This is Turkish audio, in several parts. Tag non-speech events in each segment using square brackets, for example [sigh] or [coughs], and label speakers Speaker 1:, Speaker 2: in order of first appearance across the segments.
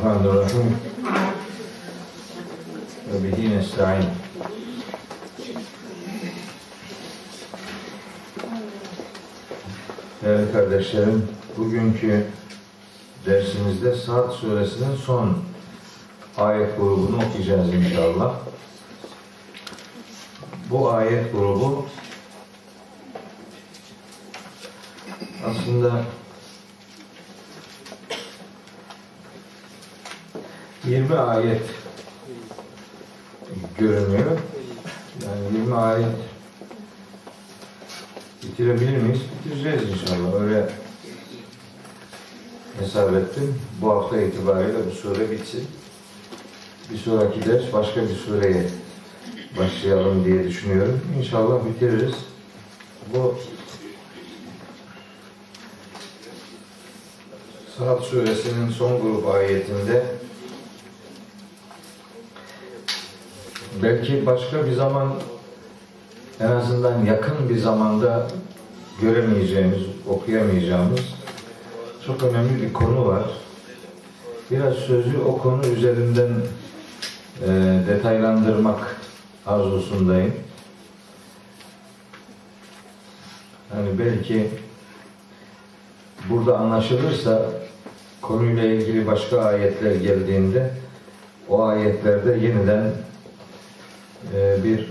Speaker 1: Bismillahirrahmanirrahim. Ve bihi nesta'in. Değerli kardeşlerim, bugünkü dersimizde Saat suresinin son ayet grubunu okuyacağız inşallah. Bu ayet grubu aslında 20 ayet görünüyor. Yani 20 ayet bitirebilir miyiz? Bitireceğiz inşallah. Öyle hesap ettim. Bu hafta itibariyle bu sure bitsin. Bir sonraki ders başka bir sureye başlayalım diye düşünüyorum. İnşallah bitiririz. Bu Saat suresinin son grup ayetinde belki başka bir zaman en azından yakın bir zamanda göremeyeceğimiz, okuyamayacağımız çok önemli bir konu var. Biraz sözü o konu üzerinden e, detaylandırmak arzusundayım. Yani belki burada anlaşılırsa konuyla ilgili başka ayetler geldiğinde o ayetlerde yeniden e, bir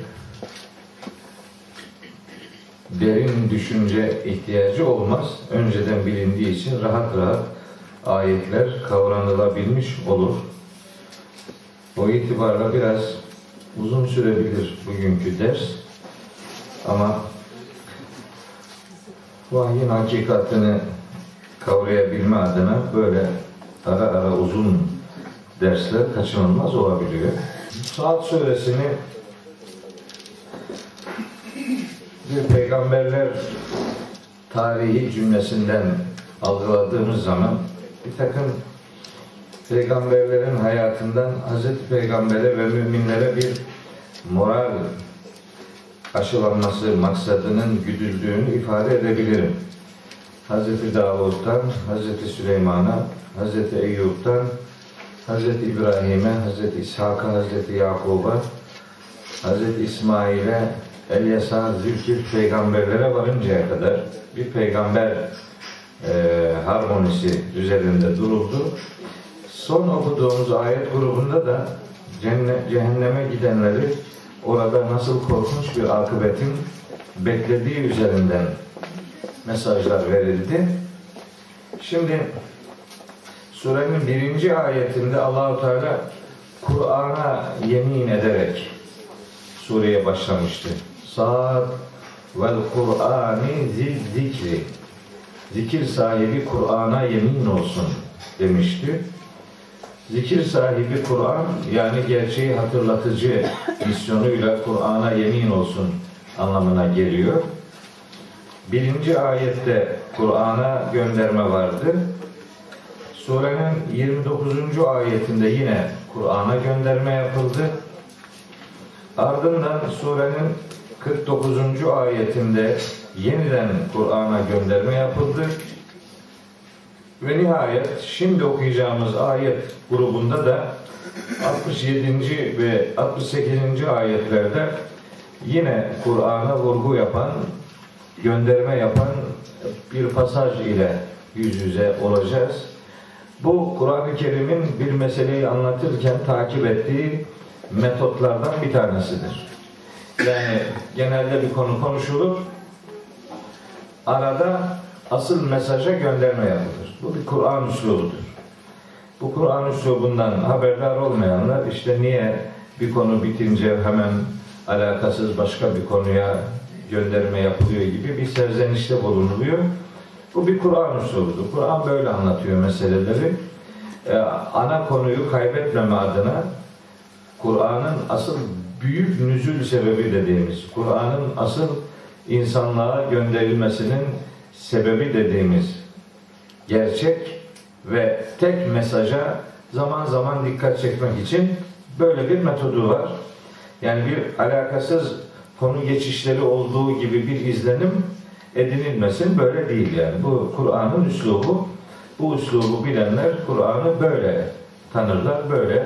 Speaker 1: derin düşünce ihtiyacı olmaz. Önceden bilindiği için rahat rahat ayetler kavranılabilmiş olur. O itibarla biraz uzun sürebilir bugünkü ders. Ama vahyin hakikatini kavrayabilme adına böyle ara ara uzun dersler kaçınılmaz olabiliyor. Saat suresini bir peygamberler tarihi cümlesinden algıladığımız zaman bir takım peygamberlerin hayatından Hazreti Peygamber'e ve müminlere bir moral aşılanması maksadının güdüldüğünü ifade edebilirim. Hazreti Davud'dan, Hazreti Süleyman'a, Hazreti Eyyub'dan, Hazreti İbrahim'e, Hazreti İshak'a, Hazreti Yakub'a, Hazreti İsmail'e, Elyasa, Zülkif peygamberlere varıncaya kadar bir peygamber e, harmonisi üzerinde duruldu. Son okuduğumuz ayet grubunda da cennet, cehenneme gidenleri orada nasıl korkunç bir akıbetin beklediği üzerinden mesajlar verildi. Şimdi surenin birinci ayetinde Allahu Teala Kur'an'a yemin ederek sureye başlamıştı. Saat vel Kur'ani zikri. Zikir sahibi Kur'an'a yemin olsun demişti. Zikir sahibi Kur'an yani gerçeği hatırlatıcı misyonuyla Kur'an'a yemin olsun anlamına geliyor. Birinci ayette Kur'an'a gönderme vardı. Surenin 29. ayetinde yine Kur'an'a gönderme yapıldı. Ardından surenin 49. ayetinde yeniden Kur'an'a gönderme yapıldı. Ve nihayet şimdi okuyacağımız ayet grubunda da 67. ve 68. ayetlerde yine Kur'an'a vurgu yapan, gönderme yapan bir pasaj ile yüz yüze olacağız. Bu Kur'an-ı Kerim'in bir meseleyi anlatırken takip ettiği metotlardan bir tanesidir. Yani genelde bir konu konuşulur. Arada asıl mesaja gönderme yapılır. Bu bir Kur'an üslubudur. Bu Kur'an üslubundan haberdar olmayanlar işte niye bir konu bitince hemen alakasız başka bir konuya gönderme yapılıyor gibi bir serzenişte bulunuluyor. Bu bir Kur'an üslubudur. Kur'an böyle anlatıyor meseleleri. Ee, ana konuyu kaybetmeme adına Kur'an'ın asıl büyük nüzül sebebi dediğimiz, Kur'an'ın asıl insanlığa gönderilmesinin sebebi dediğimiz gerçek ve tek mesaja zaman zaman dikkat çekmek için böyle bir metodu var. Yani bir alakasız konu geçişleri olduğu gibi bir izlenim edinilmesin böyle değil yani. Bu Kur'an'ın üslubu. Bu üslubu bilenler Kur'an'ı böyle tanırlar, böyle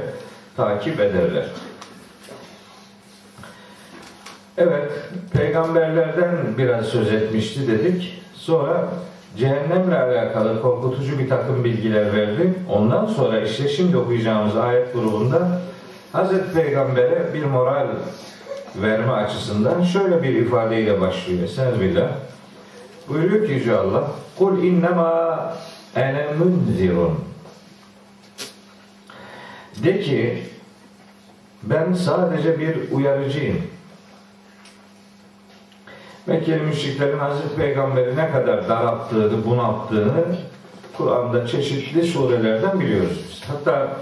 Speaker 1: takip ederler. Evet, peygamberlerden biraz söz etmişti dedik. Sonra cehennemle alakalı korkutucu bir takım bilgiler verdi. Ondan sonra işte şimdi okuyacağımız ayet grubunda Hazreti Peygamber'e bir moral verme açısından şöyle bir ifadeyle başlıyor. Estağfirullah. Buyuruyor ki Yüce Allah Kul innema ene munzirun De ki ben sadece bir uyarıcıyım. Mekkeli müşriklerin Hazreti Peygamber'i ne kadar daralttığını, bunalttığını Kur'an'da çeşitli surelerden biliyoruz biz. Hatta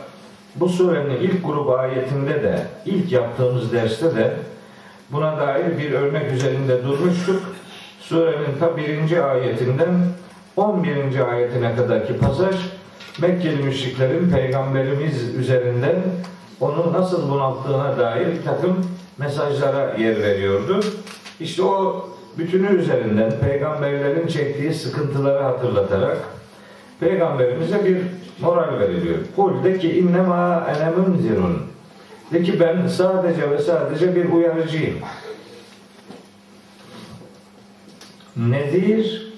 Speaker 1: bu surenin ilk grup ayetinde de, ilk yaptığımız derste de buna dair bir örnek üzerinde durmuştuk. Surenin ta birinci ayetinden 11. ayetine kadarki pasaj Mekkeli müşriklerin peygamberimiz üzerinden onu nasıl bunalttığına dair takım mesajlara yer veriyordu. İşte o bütünü üzerinden peygamberlerin çektiği sıkıntıları hatırlatarak peygamberimize bir moral veriliyor. Kul de ki innema ene munzirun. De ki ben sadece ve sadece bir uyarıcıyım. Nedir,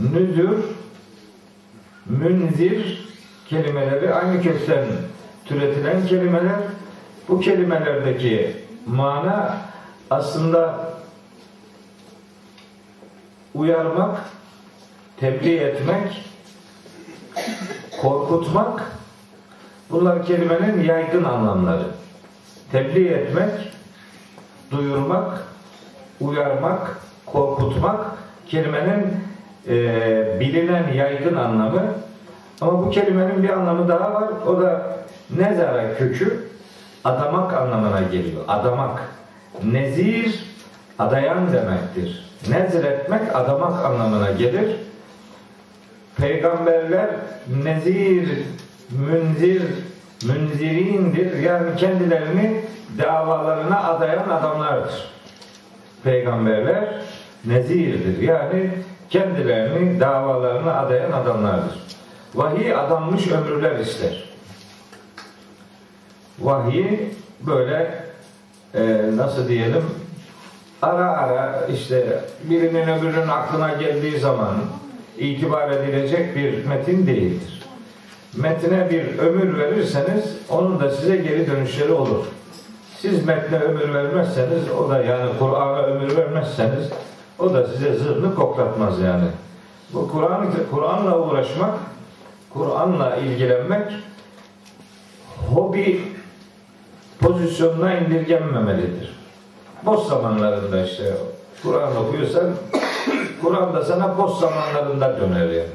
Speaker 1: nüdür, münzir kelimeleri aynı kökten türetilen kelimeler. Bu kelimelerdeki mana aslında uyarmak, tebliğ etmek, korkutmak bunlar kelimenin yaygın anlamları. Tebliğ etmek, duyurmak, uyarmak, korkutmak kelimenin e, bilinen yaygın anlamı. Ama bu kelimenin bir anlamı daha var. O da nezara kökü adamak anlamına geliyor. Adamak. Nezir adayan demektir. Nezir etmek adamak anlamına gelir. Peygamberler nezir, münzir, münzirindir. Yani kendilerini davalarına adayan adamlardır. Peygamberler nezirdir. Yani kendilerini davalarına adayan adamlardır. Vahiy adanmış ömürler ister. Vahiy böyle e, nasıl diyelim ara ara işte birinin öbürünün aklına geldiği zaman itibar edilecek bir metin değildir. Metine bir ömür verirseniz onun da size geri dönüşleri olur. Siz metne ömür vermezseniz o da yani Kur'an'a ömür vermezseniz o da size zırhını koklatmaz yani. Bu Kur'an Kur'an'la uğraşmak, Kur'an'la ilgilenmek hobi pozisyonuna indirgenmemelidir. Boş zamanlarında işte Kur'an okuyorsan [coughs] Kur'an da sana boş zamanlarında döner yani.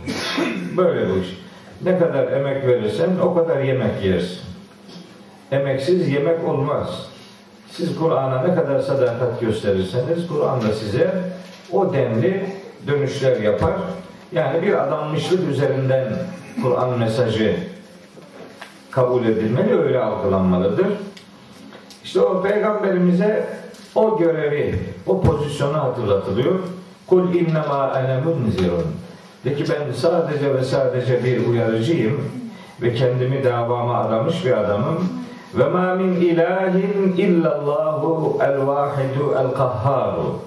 Speaker 1: Böyle bu iş. Ne kadar emek verirsen o kadar yemek yersin. Emeksiz yemek olmaz. Siz Kur'an'a ne kadar sadakat gösterirseniz Kur'an da size o denli dönüşler yapar. Yani bir adanmışlık üzerinden Kur'an mesajı kabul edilmeli, öyle algılanmalıdır. İşte o peygamberimize o görevi, o pozisyonu hatırlatılıyor. Kul innema ene munzirun. De ki ben sadece ve sadece bir uyarıcıyım ve kendimi davama adamış bir adamım. Ve ma min ilahin illallahu el vahidu el kahharu.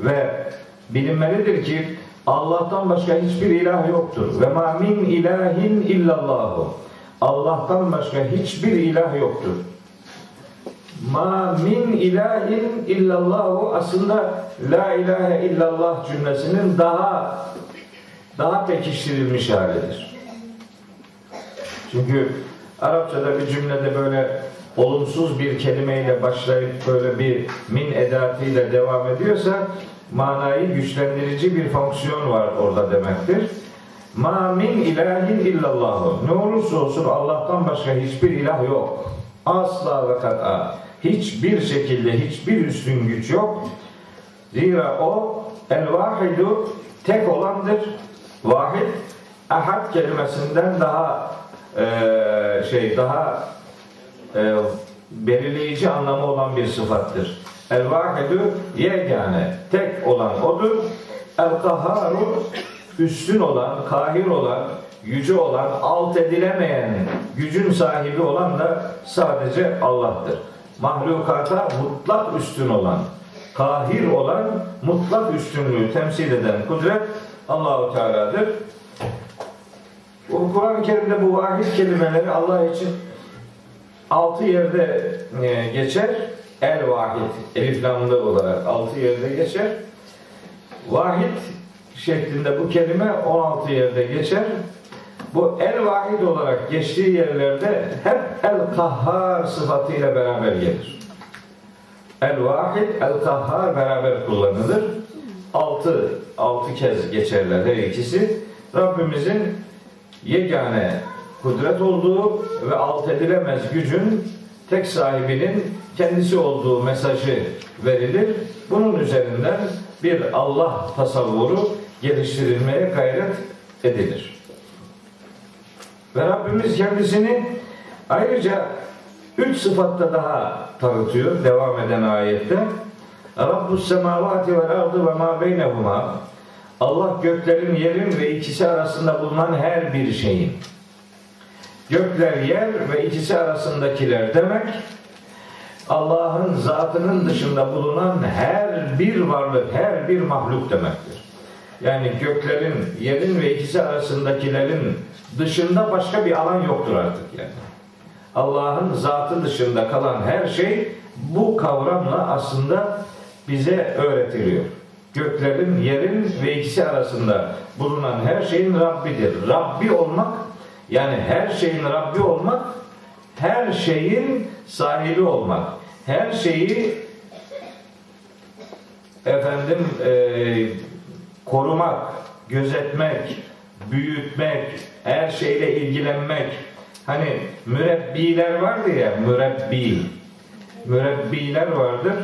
Speaker 1: Ve bilinmelidir ki Allah'tan başka hiçbir ilah yoktur. Ve ma min ilahin illallahu. Allah'tan başka hiçbir ilah yoktur. Ma min ilahin illallahu aslında la ilahe illallah cümlesinin daha daha pekiştirilmiş halidir. Çünkü Arapçada bir cümlede böyle olumsuz bir kelimeyle başlayıp böyle bir min edatıyla devam ediyorsa manayı güçlendirici bir fonksiyon var orada demektir. Ma min ilahin illallahu. Ne olursa olsun Allah'tan başka hiçbir ilah yok. Asla ve kat'a. Hiçbir şekilde hiçbir üstün güç yok. Zira o el vahidu tek olandır. Vahid ahad kelimesinden daha e, şey daha e, belirleyici anlamı olan bir sıfattır. El vahidu yegane tek olan odur. El kaharu üstün olan, kahir olan, yüce olan, alt edilemeyen gücün sahibi olan da sadece Allah'tır. Mahlukata mutlak üstün olan, kahir olan, mutlak üstünlüğü temsil eden kudret Allahu Teala'dır. Kur'an-ı Kerim'de bu vahid kelimeleri Allah için altı yerde e, geçer. El vahid, elif lamlı olarak altı yerde geçer. Vahid şeklinde bu kelime 16 yerde geçer. Bu el vahid olarak geçtiği yerlerde hep el kahhar sıfatıyla beraber gelir. El vahid, el kahhar beraber kullanılır. Altı, altı kez geçerler her ikisi. Rabbimizin yegane kudret olduğu ve alt edilemez gücün tek sahibinin kendisi olduğu mesajı verilir. Bunun üzerinden bir Allah tasavvuru geliştirilmeye gayret edilir. Ve Rabbimiz kendisini ayrıca üç sıfatta daha tanıtıyor devam eden ayette. Rabbus semavati vel ardı ve ma beynehuma Allah göklerin, yerin ve ikisi arasında bulunan her bir şeyin. Gökler, yer ve ikisi arasındakiler demek. Allah'ın zatının dışında bulunan her bir varlık, her bir mahluk demektir. Yani göklerin, yerin ve ikisi arasındakilerin dışında başka bir alan yoktur artık yani. Allah'ın zatı dışında kalan her şey bu kavramla aslında bize öğretiliyor. Göklerin, yerin ve ikisi arasında bulunan her şeyin Rabbidir. Rabbi olmak yani her şeyin Rabbi olmak her şeyin sahibi olmak. Her şeyi efendim e, korumak, gözetmek, büyütmek, her şeyle ilgilenmek. Hani mürebbiler vardı ya, mürebbi. Mürebbiler vardır.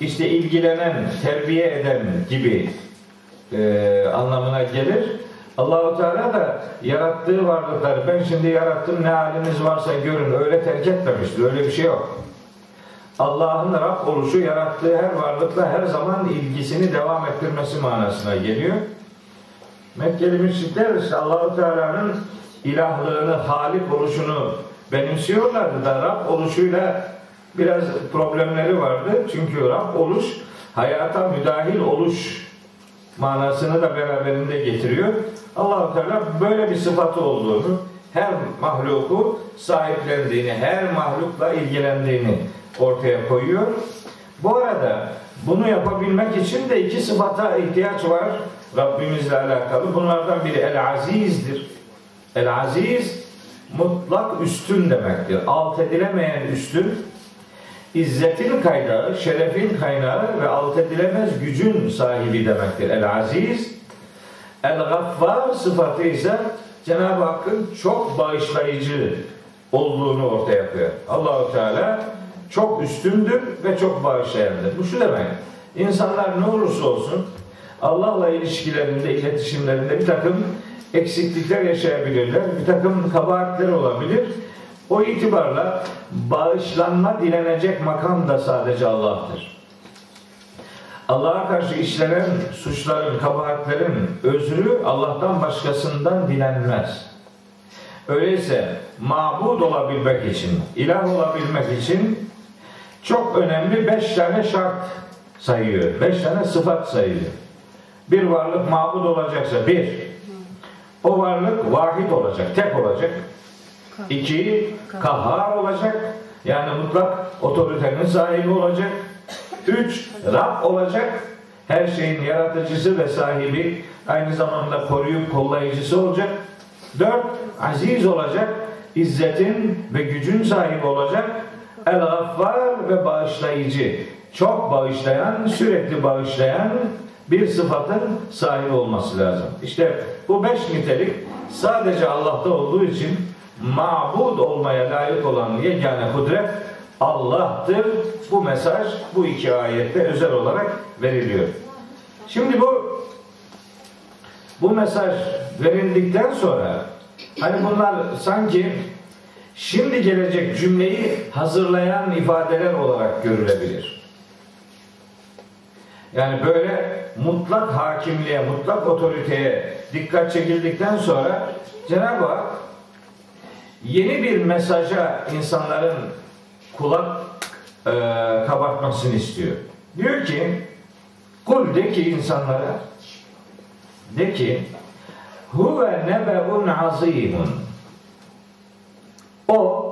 Speaker 1: İşte ilgilenen, terbiye eden gibi e, anlamına gelir. Allahu Teala da yarattığı varlıkları ben şimdi yarattım ne haliniz varsa görün öyle terk etmemiştir. Öyle bir şey yok. Allah'ın Rab oluşu yarattığı her varlıkla her zaman ilgisini devam ettirmesi manasına geliyor. Mekkeli müşrikler işte Allahu Teala'nın ilahlığını, halik oluşunu benimsiyorlardı da Rab oluşuyla biraz problemleri vardı. Çünkü Rab oluş hayata müdahil oluş manasını da beraberinde getiriyor. Allahu Teala böyle bir sıfatı olduğunu, her mahluku sahiplendiğini, her mahlukla ilgilendiğini ortaya koyuyor. Bu arada bunu yapabilmek için de iki sıfata ihtiyaç var Rabbimizle alakalı. Bunlardan biri El Aziz'dir. El Aziz mutlak üstün demektir. Alt edilemeyen üstün. İzzetin kaynağı, şerefin kaynağı ve alt edilemez gücün sahibi demektir. El Aziz. El Gaffar sıfatı ise Cenab-ı Hakk'ın çok bağışlayıcı olduğunu ortaya koyar. Allahu Teala çok üstündür ve çok bağışlayandır. Bu şu demek. İnsanlar ne olursa olsun Allah'la ilişkilerinde, iletişimlerinde bir takım eksiklikler yaşayabilirler. Bir takım kabahatler olabilir. O itibarla bağışlanma dilenecek makam da sadece Allah'tır. Allah'a karşı işlenen suçların, kabahatlerin özrü Allah'tan başkasından dilenmez. Öyleyse mabud olabilmek için, ilah olabilmek için çok önemli beş tane şart sayıyor. Beş tane sıfat sayıyor. Bir varlık mabud olacaksa bir, o varlık vahid olacak, tek olacak. İki, kahhar olacak. Yani mutlak otoritenin sahibi olacak. Üç, Rab olacak. Her şeyin yaratıcısı ve sahibi aynı zamanda koruyup kollayıcısı olacak. Dört, aziz olacak. İzzetin ve gücün sahibi olacak. El-Gaffar ve bağışlayıcı. Çok bağışlayan, sürekli bağışlayan bir sıfatın sahibi olması lazım. İşte bu beş nitelik sadece Allah'ta olduğu için mabud olmaya layık olan yegane kudret Allah'tır. Bu mesaj bu iki ayette özel olarak veriliyor. Şimdi bu bu mesaj verildikten sonra hani bunlar sanki şimdi gelecek cümleyi hazırlayan ifadeler olarak görülebilir. Yani böyle mutlak hakimliğe, mutlak otoriteye dikkat çekildikten sonra Cenab-ı Hak yeni bir mesaja insanların kulak e, kabartmasını istiyor. Diyor ki kul de ki insanlara de ki huve nebe'un azimun o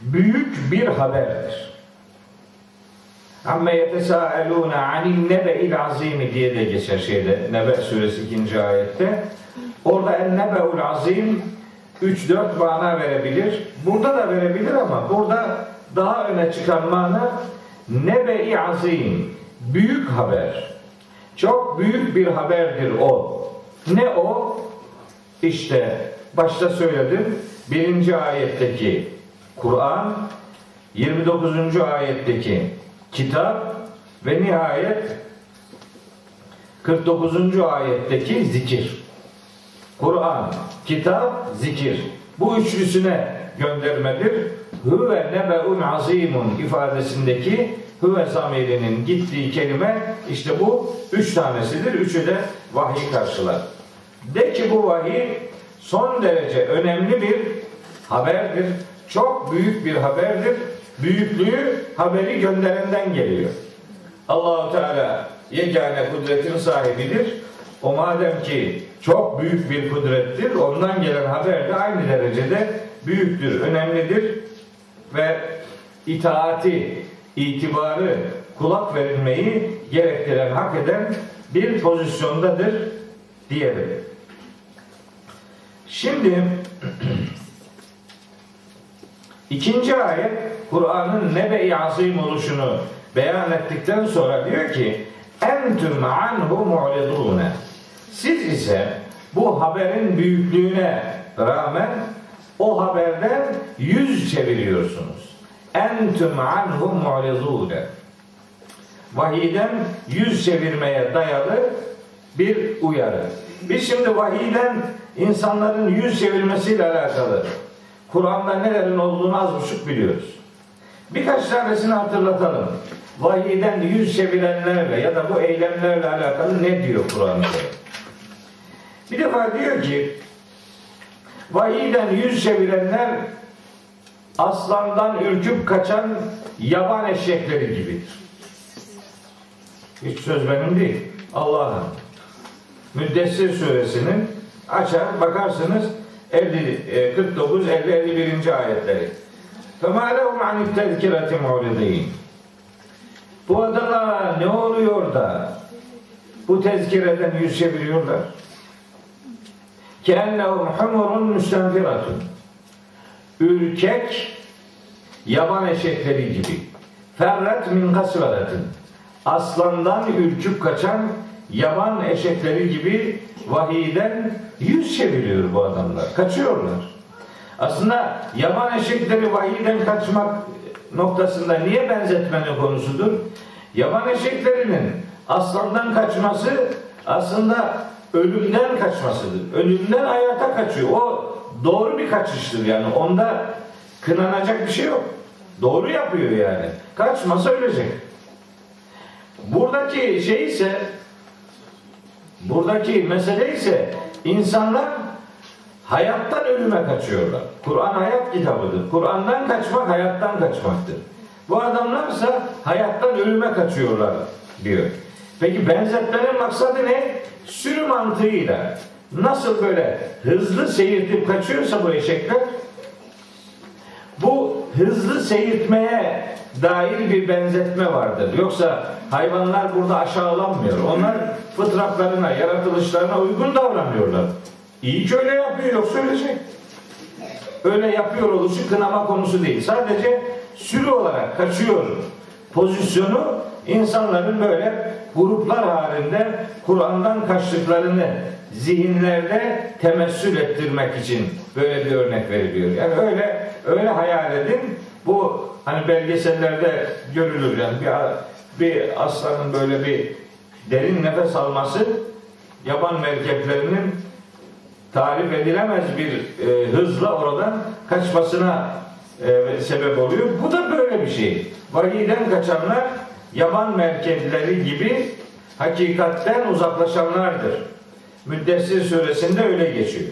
Speaker 1: büyük bir haberdir. Amme yetesâelûne anin nebe'il azimi diye de geçer şeyde Nebe suresi 2. ayette. Orada en nebe'ul azim 3-4 mana verebilir. Burada da verebilir ama burada daha öne çıkan mana nebe-i azim büyük haber. Çok büyük bir haberdir o. Ne o? İşte başta söyledim. Birinci ayetteki Kur'an, 29. ayetteki kitap ve nihayet 49. ayetteki zikir. Kur'an, kitap, zikir. Bu üçlüsüne göndermedir. Hüve nebe'un azimun ifadesindeki hüve zamirinin gittiği kelime işte bu üç tanesidir. Üçü de vahiy karşılar. De ki bu vahiy son derece önemli bir haberdir. Çok büyük bir haberdir. Büyüklüğü haberi gönderenden geliyor. Allahu Teala yegane kudretin sahibidir. O madem ki çok büyük bir kudrettir, ondan gelen haber de aynı derecede büyüktür, önemlidir ve itaati, itibarı, kulak verilmeyi gerektiren, hak eden bir pozisyondadır diyelim. Şimdi [clears throat] ikinci ayet Kur'an'ın nebe-i azim oluşunu beyan ettikten sonra diyor ki entüm anhu mu'ridune siz ise bu haberin büyüklüğüne rağmen o haberden yüz çeviriyorsunuz. Entüm anhu mu'ridune Vahiyden yüz çevirmeye dayalı bir uyarı. Biz şimdi vahiyden insanların yüz çevirmesiyle alakalı Kur'an'da nelerin olduğunu az buçuk biliyoruz. Birkaç tanesini hatırlatalım. Vahiyden yüz çevirenlerle ya da bu eylemlerle alakalı ne diyor Kur'an? Bir defa diyor ki vahiyden yüz çevirenler aslandan ürküp kaçan yaban eşekleri gibidir. Hiç söz benim değil. Allah'ın. Müddessir suresinin açar bakarsınız 50, 49, 50, 51. ayetleri. فَمَا لَهُمْ عَنِ التَّذْكِرَةِ مُعْرِضِينَ Bu adama ne oluyor da bu tezkireden yüz çeviriyorlar? كَاَنَّهُمْ حُمُرٌ مُسْتَنْفِرَةٌ Ürkek yaban eşekleri gibi. Ferret min kasveretin. Aslandan ürküp kaçan yaban eşekleri gibi vahiyden yüz çeviriyor bu adamlar. Kaçıyorlar. Aslında yaban eşekleri vahiyden kaçmak noktasında niye benzetmenin konusudur? Yaban eşeklerinin aslandan kaçması aslında ölümden kaçmasıdır. Ölümden hayata kaçıyor. O doğru bir kaçıştır yani. Onda kınanacak bir şey yok. Doğru yapıyor yani. Kaçmasa ölecek. Buradaki şey ise buradaki mesele ise insanlar hayattan ölüme kaçıyorlar. Kur'an hayat kitabıdır. Kur'an'dan kaçmak hayattan kaçmaktır. Bu adamlarsa hayattan ölüme kaçıyorlar diyor. Peki benzetmenin maksadı ne? Sürü mantığıyla nasıl böyle hızlı seyirtip kaçıyorsa bu eşekler bu hızlı seyirtmeye dair bir benzetme vardır. Yoksa hayvanlar burada aşağılanmıyor. Onlar fıtratlarına, yaratılışlarına uygun davranıyorlar. İyi ki öyle yapıyor yoksa ölecek. Öyle yapıyor oluşu kınama konusu değil. Sadece sürü olarak kaçıyor pozisyonu insanların böyle gruplar halinde Kur'an'dan kaçtıklarını zihinlerde temessül ettirmek için böyle bir örnek veriliyor. Yani öyle öyle hayal edin. Bu hani belgesellerde görülür yani bir, bir aslanın böyle bir derin nefes alması yaban merkeplerinin tarif edilemez bir e, hızla oradan kaçmasına e, sebep oluyor. Bu da böyle bir şey. Vahiyden kaçanlar yaban merkezleri gibi hakikatten uzaklaşanlardır. Müddessir suresinde öyle geçiyor.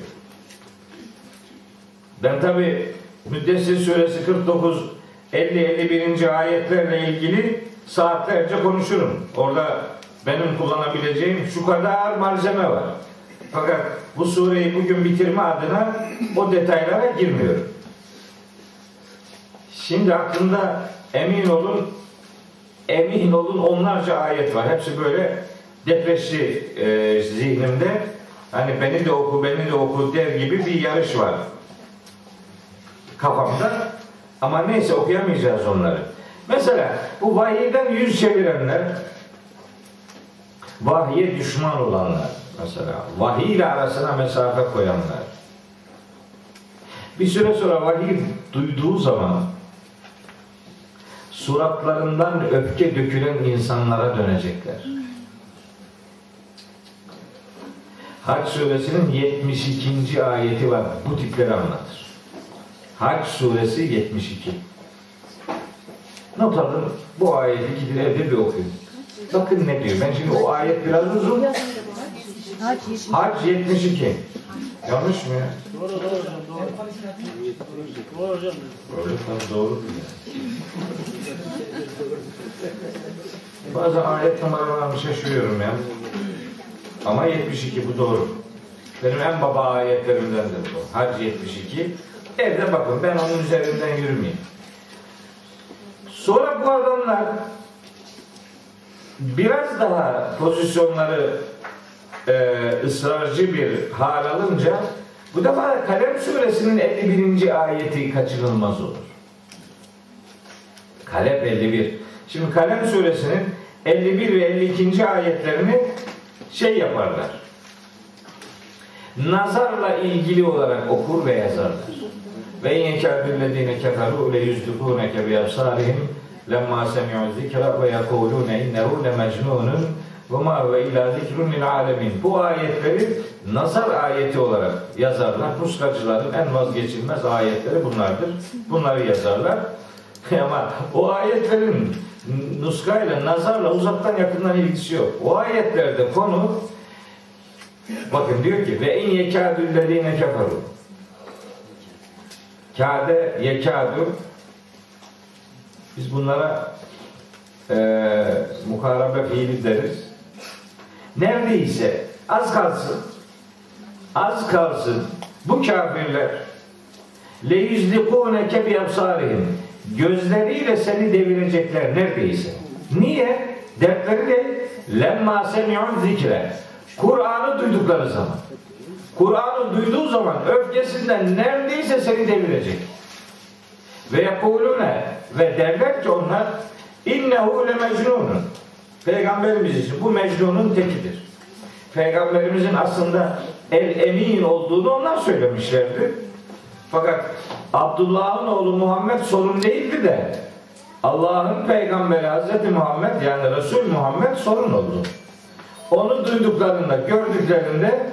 Speaker 1: Ben tabi Müddessir suresi 49 50-51. ayetlerle ilgili saatlerce konuşurum. Orada benim kullanabileceğim şu kadar malzeme var. Fakat bu sureyi bugün bitirme adına o detaylara girmiyorum. Şimdi aklında emin olun emin olun onlarca ayet var. Hepsi böyle depresli e, zihnimde. Hani beni de oku, beni de oku der gibi bir yarış var kafamda. Ama neyse okuyamayacağız onları. Mesela bu vahiyden yüz çevirenler, vahiye düşman olanlar mesela, vahiy ile arasına mesafe koyanlar, bir süre sonra vahiy duyduğu zaman suratlarından öfke dökülen insanlara dönecekler. Hac suresinin 72. ayeti var. Bu tipleri anlatır. Hac suresi 72. Not alın. Bu ayeti gidin evde bir okuyun. Bakın ne diyor. Ben şimdi o ayet biraz uzun. Hac 72. Yanlış mı ya?
Speaker 2: Doğru doğru hocam doğru. Doğru hocam.
Speaker 1: Tabii doğru ya. Bazen ayet numaralarını şaşırıyorum ya. Ama 72 bu doğru. Benim en baba ayetlerimdendir bu. Hac 72. Evde bakın ben onun üzerinden yürümeyeyim. Sonra bu adamlar biraz daha pozisyonları e, ısrarcı bir hal alınca bu defa Kalem suresinin 51. ayeti kaçınılmaz olur. Kalem 51. Şimdi Kalem suresinin 51 ve 52. ayetlerini şey yaparlar. Nazarla ilgili olarak okur ve yazarlar. Ve yenkâbillezîne keferû le yüzdükûneke bi absârihim lemma semi'u zikra ve yekulûne innehu le mecnûnun ve ma huve illâ zikrun lil âlemin. Bu ayetleri nazar ayeti olarak yazarlar. Nuskacıların en vazgeçilmez ayetleri bunlardır. Bunları yazarlar. [laughs] Ama o ayetlerin nuskayla, nazarla uzaktan yakından ilgisi yok. O ayetlerde konu bakın diyor ki ve en yekâdüllezîne keferû Kâde yekâdü biz bunlara e, muharabe fiili deriz. Neredeyse az kalsın az kalsın bu kafirler le yüzlikûneke bi absarihim gözleriyle seni devirecekler neredeyse. Niye? Dertleri de lemma semi'un zikre. Kur'an'ı duydukları zaman. Kur'an'ı duyduğu zaman öfkesinden neredeyse seni devirecek. Ve yekulune ve derler ki onlar innehu le mecnunun. Peygamberimiz için bu mecnunun tekidir. Peygamberimizin aslında el emin olduğunu onlar söylemişlerdi. Fakat Abdullah'ın oğlu Muhammed sorun değildi de Allah'ın peygamberi Hazreti Muhammed yani Resul Muhammed sorun oldu. Onu duyduklarında, gördüklerinde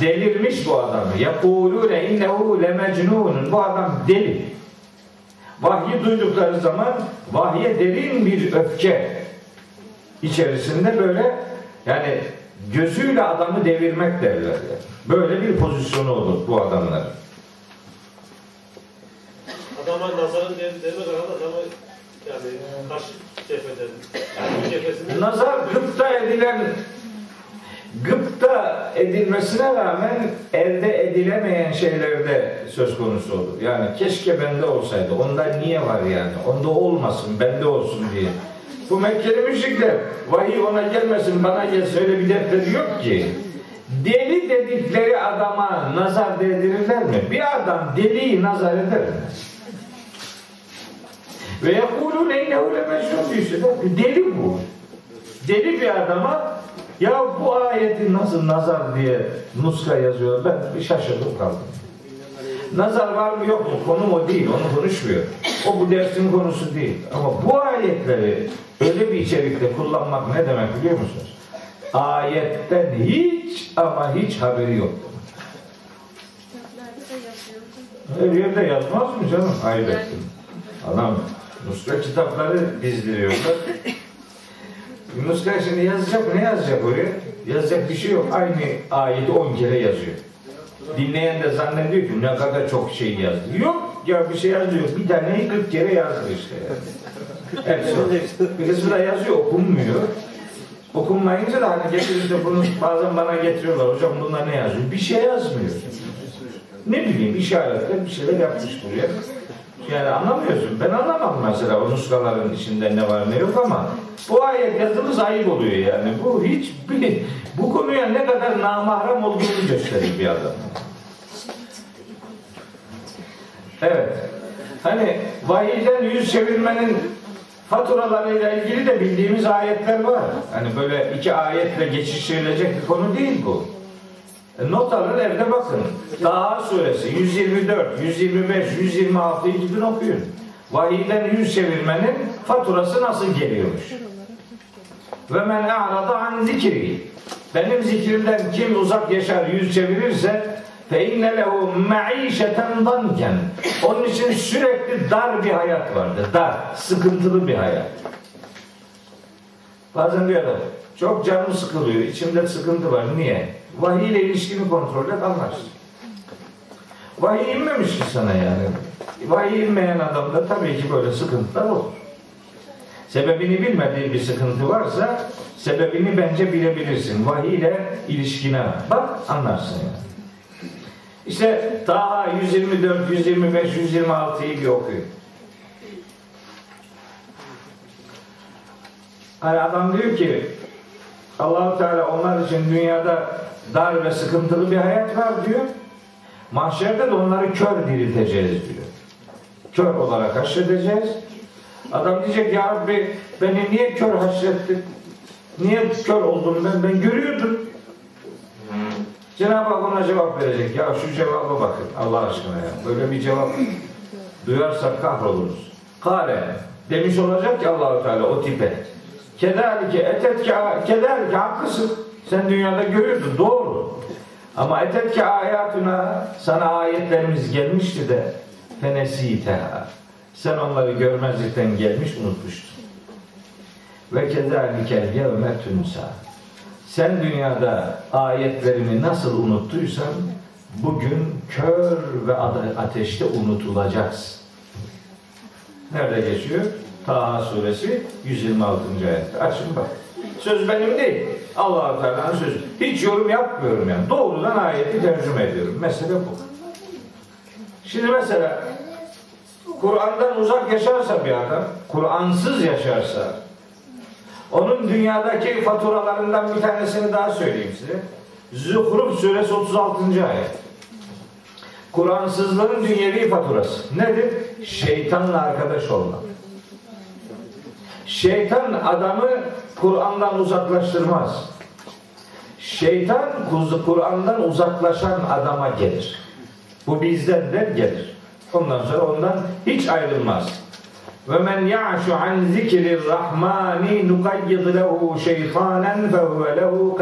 Speaker 1: delirmiş bu adamı. Yekulûne innehu le mecnunun. Bu adam deli. Vahyi duydukları zaman vahye derin bir öfke içerisinde böyle yani gözüyle adamı devirmek derler. Yani. Böyle bir pozisyonu olur bu adamların.
Speaker 2: Adama nazarın de- demek arada adamı yani karşı cepheden, yani bir cephesinden
Speaker 1: Nazar gıpta edilen gıpta edilmesine rağmen elde edilemeyen şeylerde söz konusu olur. Yani keşke bende olsaydı. Onda niye var yani? Onda olmasın, bende olsun diye. Bu Mekkeli müşrikler vahiy ona gelmesin, bana gelsin öyle bir dertleri yok ki. Deli dedikleri adama nazar değdirirler mi? Bir adam deliyi nazar eder mi? Ve yekulûne innehu le mecnun. Deli bu. Deli bir adama ya bu ayeti nasıl nazar diye nuska yazıyor. Ben şaşırdım kaldım. Nazar var mı yok mu? Konum o değil. Onu konuşmuyor. O bu dersin konusu değil. Ama bu ayetleri öyle bir içerikte kullanmak ne demek biliyor musunuz? Ayetten hiç ama hiç haberi yok. Her yerde yazmaz mı canım? Ettim. Adam Nuska kitapları dizdiriyorlar. Nuska şimdi yazacak ne yazacak oraya? Yazacak bir şey yok. Aynı ayeti 10 kere yazıyor. Dinleyen de zannediyor ki ne kadar çok şey yazdı. Yok ya bir şey yazıyor. Bir taneyi 40 kere yazdı işte. Hepsi. Bir yazıyor okunmuyor. Okunmayınca da hani getirince bunu bazen bana getiriyorlar. Hocam bunlar ne yazıyor? Bir şey yazmıyor. Ne bileyim işaretler bir şeyler yapmış buraya. Yani anlamıyorsun. Ben anlamam mesela o nuskaların içinde ne var ne yok ama bu ayet yazılmış ayıp oluyor yani. Bu hiç bir, bu konuya ne kadar namahrem olduğunu gösterir bir adam. Evet. Hani vahiyden yüz çevirmenin faturalarıyla ilgili de bildiğimiz ayetler var. Hani böyle iki ayetle geçiştirilecek bir konu değil bu. E, Not alın evde bakın. Daha suresi 124, 125, 126 gidin okuyun. Vahiyden yüz çevirmenin faturası nasıl geliyormuş? Ve men a'rada an zikri. Benim zikrimden kim uzak yaşar, yüz çevirirse fe inne lehu maişeten danken. Onun için sürekli dar bir hayat vardır. Dar, sıkıntılı bir hayat. Bazen diyor adam, çok canım sıkılıyor, içimde sıkıntı var. Niye? Vahiy ile ilişkini kontrol et, anlarsın. Vahiy inmemiş ki sana yani. Vahiy inmeyen adamda tabii ki böyle sıkıntılar olur. Sebebini bilmediğin bir sıkıntı varsa sebebini bence bilebilirsin. Vahiy ile ilişkine bak anlarsın yani. İşte daha 124, 125, 126'yı bir okuyun. Hani adam diyor ki Allahu Teala onlar için dünyada dar ve sıkıntılı bir hayat var diyor. Mahşerde de onları kör dirilteceğiz diyor. Kör olarak haşredeceğiz. Adam diyecek ya Rabbi beni niye kör haşrettin? Niye kör oldum ben? Ben görüyordum. Cenab-ı Hak ona cevap verecek. Ya şu cevaba bakın Allah aşkına ya. Böyle bir cevap duyarsak kahroluruz. Kale demiş olacak ki Allahu Teala o tipe. Kederlike etetke kederlike haklısın. Sen dünyada görüyordun doğru. Ama etetke ayatına sana ayetlerimiz gelmişti de fenesiteha. Sen onları görmezlikten gelmiş unutmuştun. Ve kezalikel yevme tünsa. Sen dünyada ayetlerimi nasıl unuttuysan bugün kör ve ateşte unutulacaksın. Nerede geçiyor? Taha suresi 126. ayette. Açın bak. Söz benim değil. Allah-u Teala'nın sözü. Hiç yorum yapmıyorum yani. Doğrudan ayeti tercüme ediyorum. Mesele bu. Şimdi mesela Kur'an'dan uzak yaşarsa bir adam, Kur'ansız yaşarsa, onun dünyadaki faturalarından bir tanesini daha söyleyeyim size. Zuhruf suresi 36. ayet. Kur'ansızlığın dünyevi faturası. Nedir? Şeytanla arkadaş olmak. Şeytan adamı Kur'an'dan uzaklaştırmaz. Şeytan Kur'an'dan uzaklaşan adama gelir. Bu bizden de gelir. Ondan sonra ondan hiç ayrılmaz. Ve men ya'şu an zikrir rahmani nukayyid lehu şeytanen fehuve lehu.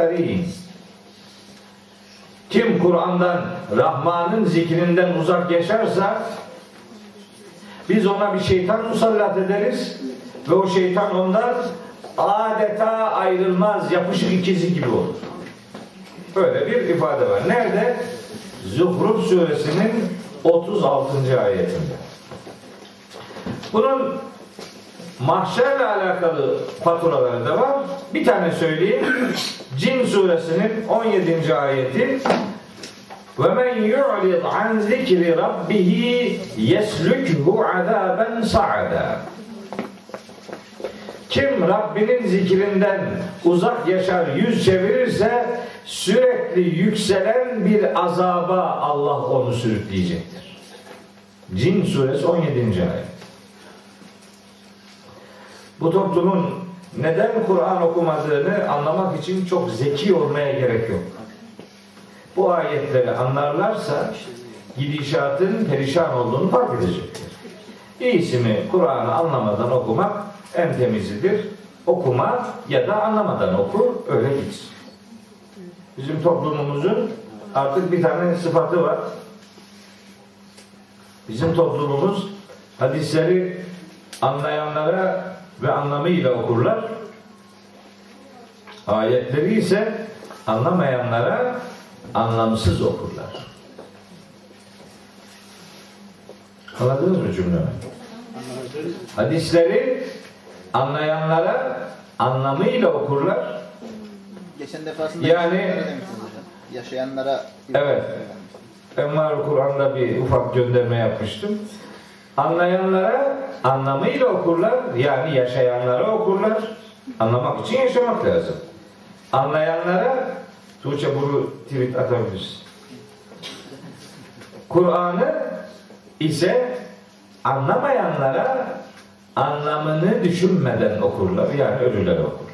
Speaker 1: Kim Kur'an'dan Rahman'ın zikrinden uzak yaşarsa biz ona bir şeytan musallat ederiz ve o şeytan ondan adeta ayrılmaz yapışık ikizi gibi olur. Böyle bir ifade var. Nerede? Zuhruf suresinin 36. ayetinde. Bunun mahşerle alakalı faturaları da var. Bir tane söyleyeyim. Cin suresinin 17. ayeti ve men yu'rid an zikri rabbih yeslukhu azaben sa'ada. Kim Rabbinin zikrinden uzak yaşar, yüz çevirirse sürekli yükselen bir azaba Allah onu sürükleyecektir. Cin suresi 17. ayet. Bu toplumun neden Kur'an okumadığını anlamak için çok zeki olmaya gerek yok. Bu ayetleri anlarlarsa gidişatın perişan olduğunu fark edecektir. İyisi mi Kur'an'ı anlamadan okumak en temizidir. Okuma ya da anlamadan oku öyle gitsin. Bizim toplumumuzun artık bir tane sıfatı var. Bizim toplumumuz hadisleri anlayanlara ve anlamıyla okurlar. Ayetleri ise Anlamayanlara anlamsız okurlar. Anladınız mı cümlemi? Hadisleri anlayanlara anlamıyla okurlar.
Speaker 3: Geçen defasında
Speaker 1: Yani-
Speaker 3: yaşayanlara hocam. Yaşayanlara
Speaker 1: Evet. Envar Kur'an'da bir ufak gönderme yapmıştım. Anlayanlara anlamıyla okurlar. Yani yaşayanlara okurlar. Anlamak için yaşamak lazım. Anlayanlara Tuğçe bunu tweet atabilirsin. Kur'an'ı ise anlamayanlara anlamını düşünmeden okurlar. Yani ölüler okurlar.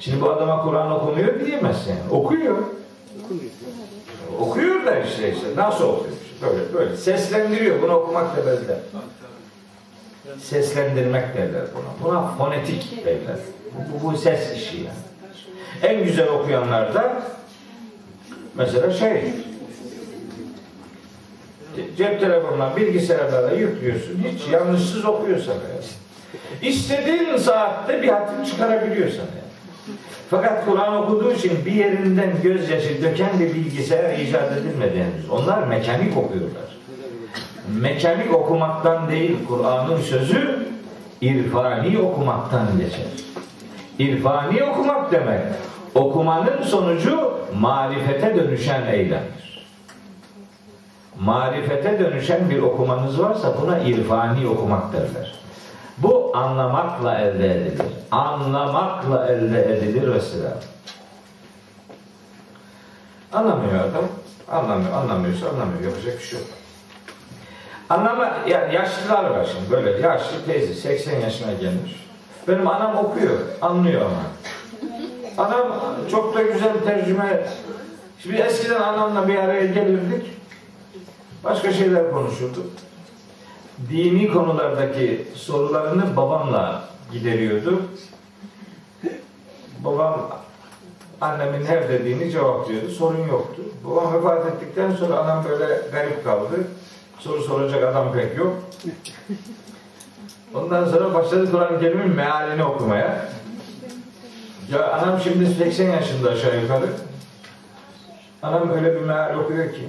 Speaker 1: Şimdi bu adama Kur'an okumuyor diyemezsin. Yani. Okuyor. Okuyor da işte işte. Nasıl okuyor? Böyle böyle. Seslendiriyor. Bunu okumak demezler. Seslendirmek derler buna. Buna fonetik derler. Bu, bu ses işi yani. En güzel okuyanlar da mesela şey cep telefonundan bilgisayarlara yüklüyorsun. Hiç yanlışsız okuyorsan yani. İstediğin saatte bir hatim çıkarabiliyorsan yani. Fakat Kur'an okuduğu için bir yerinden gözyaşı döken bir bilgisayar icat edilmedi henüz. Onlar mekanik okuyorlar. Mekanik okumaktan değil Kur'an'ın sözü irfani okumaktan geçer. İrfani okumak demek okumanın sonucu marifete dönüşen eylemdir. Marifete dönüşen bir okumanız varsa buna irfani okumak derler. Bu anlamakla elde edilir. Anlamakla elde edilir vesile. Anlamıyor adam. Anlamıyor. Anlamıyorsa anlamıyor. Yapacak bir şey yok. Anlama, yani yaşlılar var şimdi böyle yaşlı teyze 80 yaşına gelmiş. Benim anam okuyor, anlıyor ama. Anam çok da güzel tercüme. Şimdi eskiden anamla bir araya gelirdik. Başka şeyler konuşurduk. Dini konulardaki sorularını babamla gideriyordu. Babam annemin her dediğini cevaplıyordu. Sorun yoktu. Babam vefat ettikten sonra anam böyle garip kaldı. Soru soracak adam pek yok. Ondan sonra başladı Kur'an-ı Kerim'in mealini okumaya. Ya anam şimdi 80 yaşında aşağı yukarı. Anam öyle bir meal okuyor ki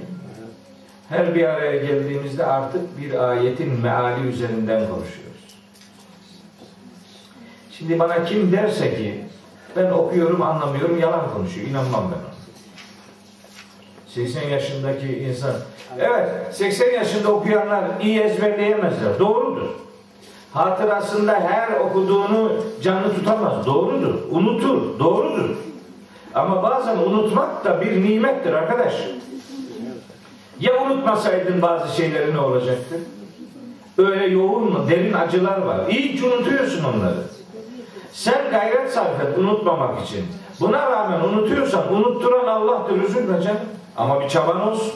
Speaker 1: her bir araya geldiğimizde artık bir ayetin meali üzerinden konuşuyoruz. Şimdi bana kim derse ki ben okuyorum anlamıyorum yalan konuşuyor. İnanmam ben ona. 80 yaşındaki insan. Evet 80 yaşında okuyanlar iyi ezberleyemezler. Doğrudur. Hatırasında her okuduğunu canlı tutamaz. Doğrudur. Unutur. Doğrudur. Ama bazen unutmak da bir nimettir arkadaş. Ya unutmasaydın bazı şeyleri ne olacaktı? Öyle yoğun mu, derin acılar var. İyi ki unutuyorsun onları. Sen gayret sarf et unutmamak için. Buna rağmen unutuyorsan unutturan Allah'tır üzülme canım. Ama bir çaban olsun.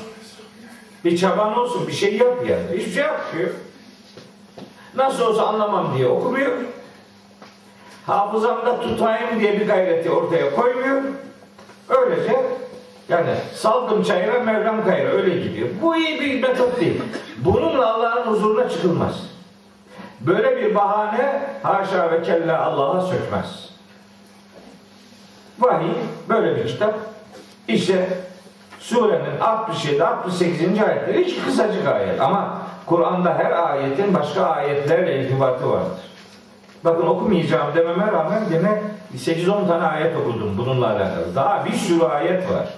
Speaker 1: Bir çaban olsun. Bir şey yap yani. Hiçbir şey yapmıyor. Nasıl olsa anlamam diye okumuyor. Hafızamda tutayım diye bir gayreti ortaya koymuyor. Öylece yani saldım çayıra Mevlam kayıra öyle gidiyor. Bu iyi bir metot değil. Bununla Allah'ın huzuruna çıkılmaz. Böyle bir bahane haşa ve kella Allah'a sökmez. Vahiy böyle bir kitap. İşte surenin 67 68. ayetleri hiç kısacık ayet ama Kur'an'da her ayetin başka ayetlerle irtibatı vardır. Bakın okumayacağım dememe rağmen gene 8-10 tane ayet okudum bununla alakalı. Daha bir sürü ayet var.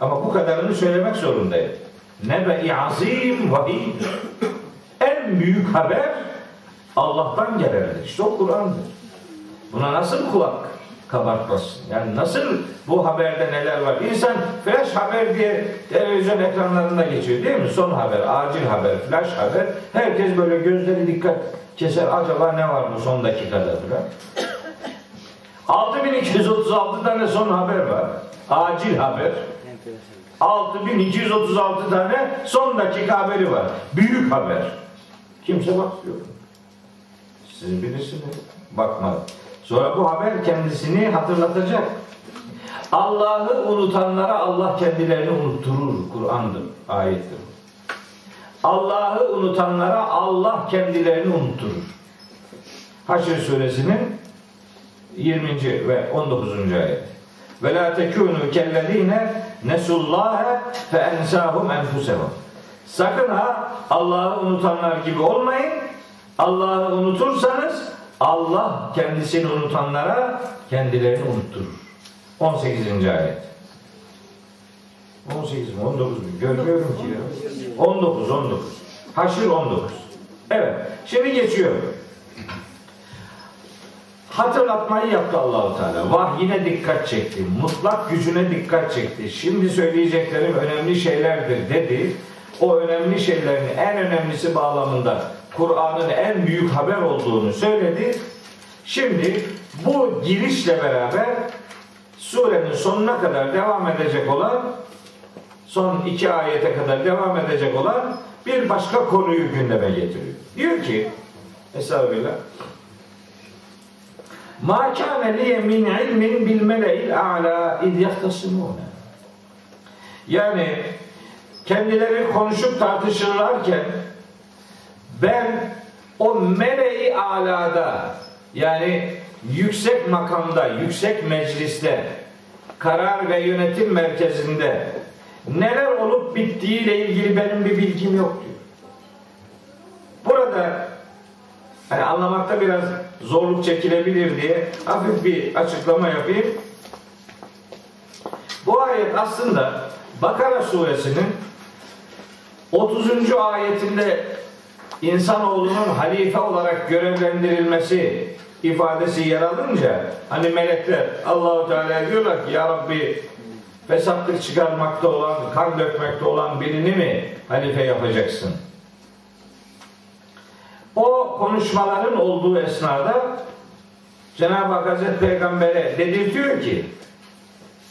Speaker 1: Ama bu kadarını söylemek zorundayım. Nebe-i azim vahiy. En büyük haber Allah'tan gelendir. İşte o Kur'an'dır. Buna nasıl kulak kabartmasın? Yani nasıl bu haberde neler var? İnsan flash haber diye televizyon ekranlarında geçiyor değil mi? Son haber, acil haber, flash haber. Herkes böyle gözleri dikkat keser. Acaba ne var bu son dakikada falan. 6236 tane son haber var. Acil haber. 6236 tane son dakika haberi var. Büyük haber. Kimse bakmıyor. Siz bilirsiniz. Bakma. Sonra bu haber kendisini hatırlatacak. Allah'ı unutanlara Allah kendilerini unutturur. Kur'an'dır, ayettir. Allah'ı unutanlara Allah kendilerini unutturur. Haşr suresinin 20. ve 19. ayet. Ve la tekunu kellezine nesullaha fe ensahum enfusehum. Sakın ha Allah'ı unutanlar gibi olmayın. Allah'ı unutursanız Allah kendisini unutanlara kendilerini unutturur. 18. ayet. 18 mi 19 mu? Görmüyorum ki ya. 19 19. Haşr 19. Evet. Şimdi geçiyorum. Hatırlatmayı yaptı Allahu Teala. Vahyine dikkat çekti. Mutlak gücüne dikkat çekti. Şimdi söyleyeceklerim önemli şeylerdir dedi. O önemli şeylerin en önemlisi bağlamında Kur'an'ın en büyük haber olduğunu söyledi. Şimdi bu girişle beraber surenin sonuna kadar devam edecek olan son iki ayete kadar devam edecek olan bir başka konuyu gündeme getiriyor. Diyor ki Estağfirullah. Ma kâne liye min ilmin bil mele'il a'la id yahtasimûne. Yani kendileri konuşup tartışırlarken ben o mele'i alada yani yüksek makamda, yüksek mecliste, karar ve yönetim merkezinde neler olup bittiğiyle ilgili benim bir bilgim yok diyor. Burada hani anlamakta biraz zorluk çekilebilir diye hafif bir açıklama yapayım. Bu ayet aslında Bakara suresinin 30. ayetinde insanoğlunun halife olarak görevlendirilmesi ifadesi yer alınca hani melekler Allahu Teala diyorlar ki ya Rabbi fesatlık çıkarmakta olan, kan dökmekte olan birini mi halife yapacaksın? O konuşmaların olduğu esnada Cenab-ı Hak Hazreti Peygamber'e dedirtiyor ki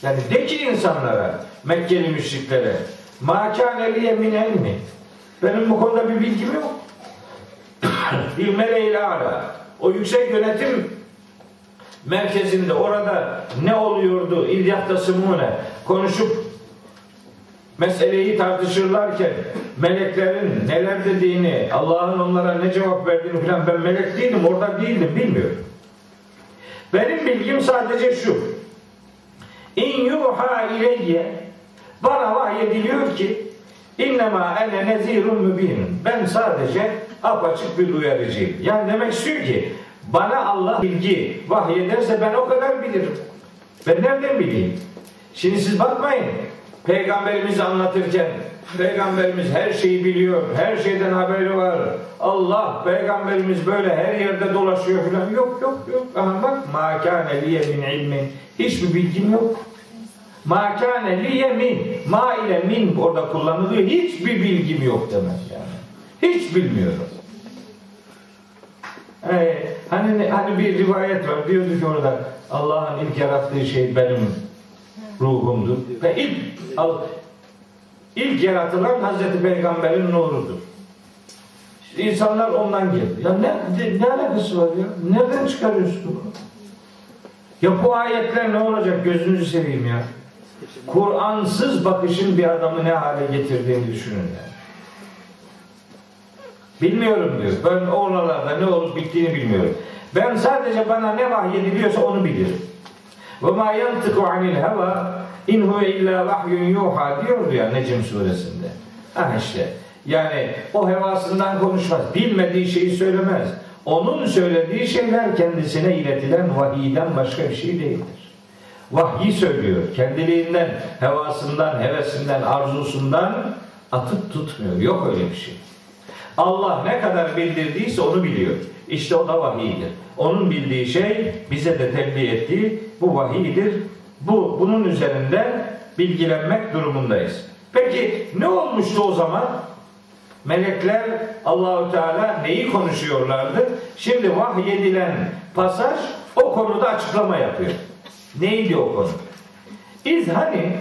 Speaker 1: yani de ki insanlara Mekkeli müşriklere ma kâne liye min ilmi? Benim bu konuda bir bilgim yok. [clears throat] bir meleğiyle ala. O yüksek yönetim merkezinde orada ne oluyordu? İlyahtasımune konuşup meseleyi tartışırlarken meleklerin neler dediğini, Allah'ın onlara ne cevap verdiğini falan ben melek değilim, orada değildim, bilmiyorum. Benim bilgim sadece şu. İn yuha ileyye bana vahyediliyor ki innema ene nezirun mübin. Ben sadece apaçık bir uyarıcıyım. Yani demek istiyor ki bana Allah bilgi vahyederse ben o kadar bilirim. Ben nereden bileyim? Şimdi siz bakmayın. Peygamberimizi anlatırken Peygamberimiz her şeyi biliyor. Her şeyden haberi var. Allah peygamberimiz böyle her yerde dolaşıyor falan. Yok yok yok. Aha bak ma kâne liye min ilmin. Hiçbir bilgim yok. Ma kâne liye min. Ma ile min orada kullanılıyor. Hiçbir bilgim yok demek yani. Hiç bilmiyorum. Ee, hani hani bir rivayet var. Diyordu ki orada Allah'ın ilk yarattığı şey benim ruhumdur. Ve ilk ilk yaratılan Hazreti Peygamber'in nurudur. İnsanlar ondan geldi. Ya ne, ne alakası var ya? Nereden çıkarıyorsun bunu? Ya bu ayetler ne olacak gözünüzü seveyim ya. Kur'ansız bakışın bir adamı ne hale getirdiğini düşünün yani. Bilmiyorum diyor. Ben oralarda ne olup bittiğini bilmiyorum. Ben sadece bana ne vahyediliyorsa onu bilirim. Ve ma yantiku anil heva in huve illa vahyun yuha diyor ya Necm suresinde. Ha işte yani o hevasından konuşmaz. Bilmediği şeyi söylemez. Onun söylediği şeyler kendisine iletilen vahiyden başka bir şey değildir. Vahyi söylüyor. Kendiliğinden, hevasından, hevesinden, arzusundan atıp tutmuyor. Yok öyle bir şey. Allah ne kadar bildirdiyse onu biliyor. İşte o da vahiydir. Onun bildiği şey bize de tebliğ ettiği bu vahidir. Bu bunun üzerinden bilgilenmek durumundayız. Peki ne olmuştu o zaman? Melekler Allahu Teala neyi konuşuyorlardı? Şimdi vahyedilen pasaj o konuda açıklama yapıyor. Neydi o konu? İz hani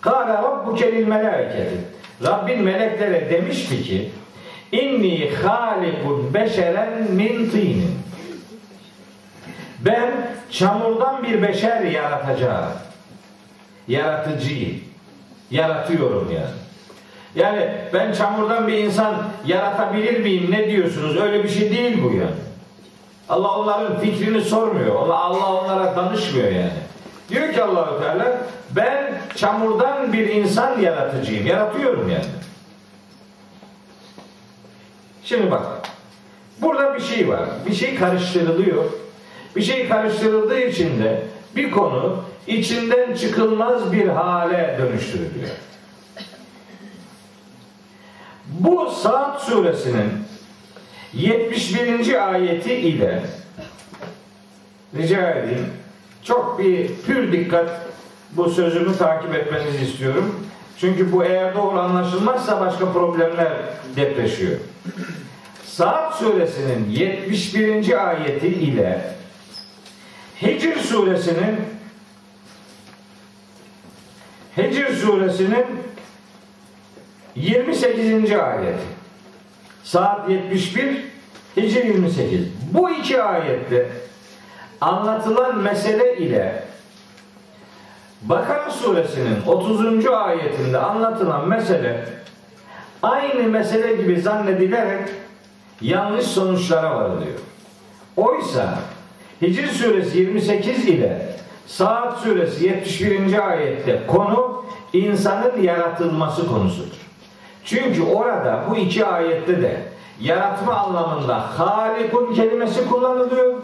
Speaker 1: Kâle rabbuke lil melâiketi Rabbin meleklere demişti ki İnni halikun beşeren min tînin Ben çamurdan bir beşer yaratacağım. Yaratıcıyı. Yaratıyorum yani. Yani ben çamurdan bir insan yaratabilir miyim ne diyorsunuz? Öyle bir şey değil bu yani. Allah onların fikrini sormuyor. Allah onlara danışmıyor yani. Diyor ki Allahu Teala ben çamurdan bir insan yaratıcıyım. Yaratıyorum yani. Şimdi bak. Burada bir şey var. Bir şey karıştırılıyor. Bir şey karıştırıldığı için de bir konu içinden çıkılmaz bir hale dönüştürülüyor. Bu Saat suresinin 71. ayeti ile rica edeyim çok bir pür dikkat bu sözümü takip etmenizi istiyorum. Çünkü bu eğer doğru anlaşılmazsa başka problemler depreşiyor. Saat suresinin 71. ayeti ile Hicr suresinin Hicr suresinin 28. ayeti. Saat 71, Hicr 28. Bu iki ayette anlatılan mesele ile Bakara suresinin 30. ayetinde anlatılan mesele aynı mesele gibi zannedilerek yanlış sonuçlara varılıyor. Oysa Hicr suresi 28 ile Saat suresi 71. ayette konu insanın yaratılması konusudur. Çünkü orada bu iki ayette de yaratma anlamında halikun kelimesi kullanılıyor.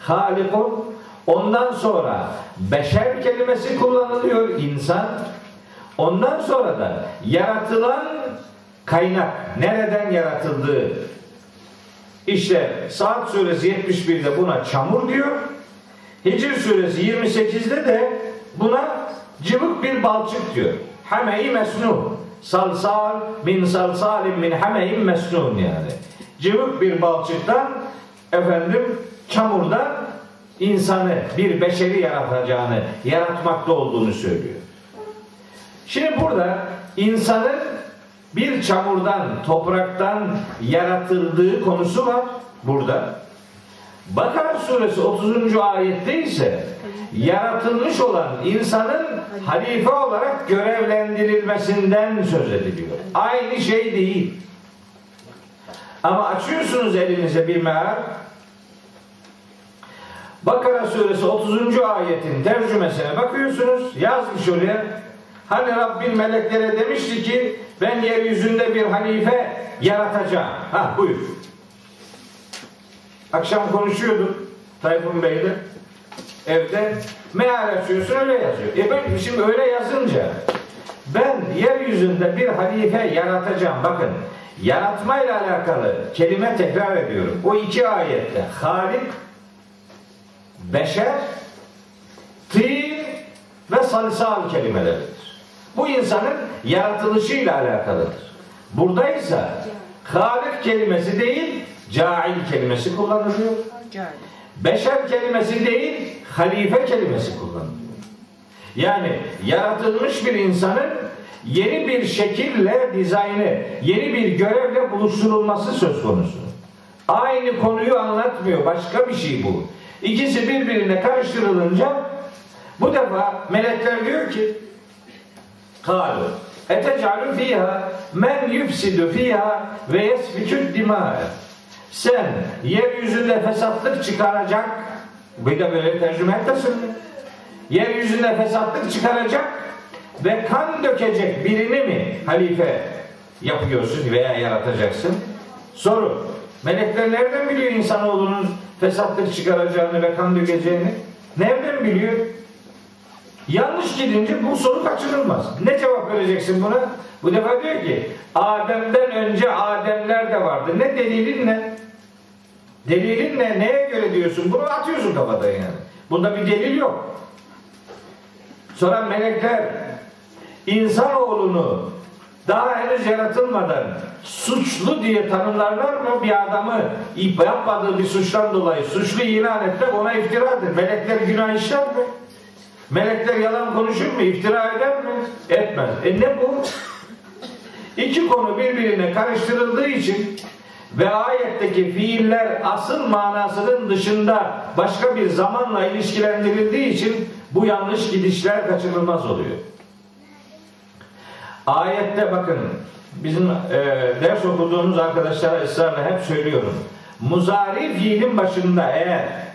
Speaker 1: Halikun ondan sonra beşer kelimesi kullanılıyor insan. Ondan sonra da yaratılan kaynak nereden yaratıldığı işte Saat suresi 71'de buna çamur diyor. Hicr suresi 28'de de buna cıvık bir balçık diyor. Hame-i mesnun. Salsal min salsalim min hame-i mesnun yani. Cıvık bir balçıktan efendim çamurdan insanı bir beşeri yaratacağını, yaratmakta olduğunu söylüyor. Şimdi burada insanın bir çamurdan, topraktan yaratıldığı konusu var burada. Bakara suresi 30. ayette ise yaratılmış olan insanın halife olarak görevlendirilmesinden söz ediliyor. Aynı şey değil. Ama açıyorsunuz elinize bir meal. Bakara suresi 30. ayetin tercümesine bakıyorsunuz. Yazmış oraya. Hani Rabbim meleklere demişti ki ben yeryüzünde bir halife yaratacağım. Ha buyur. Akşam konuşuyorduk Tayfun Bey'le evde. Meal açıyorsun öyle yazıyor. E ben şimdi öyle yazınca ben yeryüzünde bir halife yaratacağım. Bakın yaratmayla alakalı kelime tekrar ediyorum. O iki ayette Halik, beşer, tin ve salsal kelimeleridir. Bu insanın yaratılışıyla alakalıdır. Buradaysa Halik kelimesi değil, cail kelimesi kullanılıyor. Beşer kelimesi değil, halife kelimesi kullanılıyor. Yani yaratılmış bir insanın yeni bir şekille dizaynı, yeni bir görevle buluşturulması söz konusu. Aynı konuyu anlatmıyor, başka bir şey bu. İkisi birbirine karıştırılınca bu defa melekler diyor ki Kalu Etecalu fiha men yufsidu fiha ve yesfikü dimâe Sen yeryüzünde fesatlık çıkaracak bir de böyle tercüme etmesin Yeryüzünde fesatlık çıkaracak ve kan dökecek birini mi halife yapıyorsun veya yaratacaksın? Soru. Melekler nereden biliyor insanoğlunun fesatlık çıkaracağını ve kan dökeceğini? Nereden biliyor? Yanlış gidince bu soru kaçınılmaz. Ne cevap vereceksin buna? Bu defa diyor ki Adem'den önce Ademler de vardı. Ne delilin ne? Delilin ne? Neye göre diyorsun? Bunu atıyorsun kafadan yani. Bunda bir delil yok. Sonra melekler insanoğlunu daha henüz yaratılmadan suçlu diye tanımlarlar mı bir adamı yapmadığı bir suçtan dolayı suçlu ilan etmek ona iftiradır. Melekler günah işler mi? Melekler yalan konuşur mu? İftira eder mi? Etmez. E ne bu? İki konu birbirine karıştırıldığı için ve ayetteki fiiller asıl manasının dışında başka bir zamanla ilişkilendirildiği için bu yanlış gidişler kaçınılmaz oluyor. Ayette bakın bizim e, ders okuduğumuz arkadaşlara ısrarla hep söylüyorum. Muzari fiilin başında eğer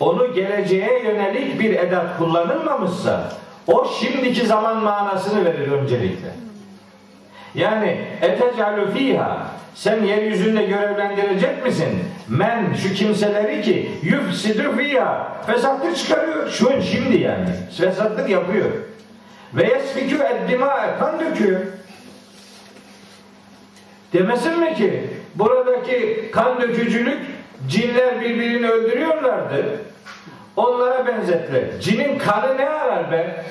Speaker 1: onu geleceğe yönelik bir edat kullanılmamışsa o şimdiki zaman manasını verir öncelikle. Yani etecalu fiha sen yeryüzünde görevlendirecek misin? Men şu kimseleri ki yufsidu fiha fesatlık çıkarıyor. Şu şimdi yani. Fesatlık yapıyor. Ve yesfikü eddima kan döküyor. Demesin mi ki buradaki kan dökücülük cinler birbirini öldürüyorlardı. Onlara benzettiler. Cinin kanı ne arar be?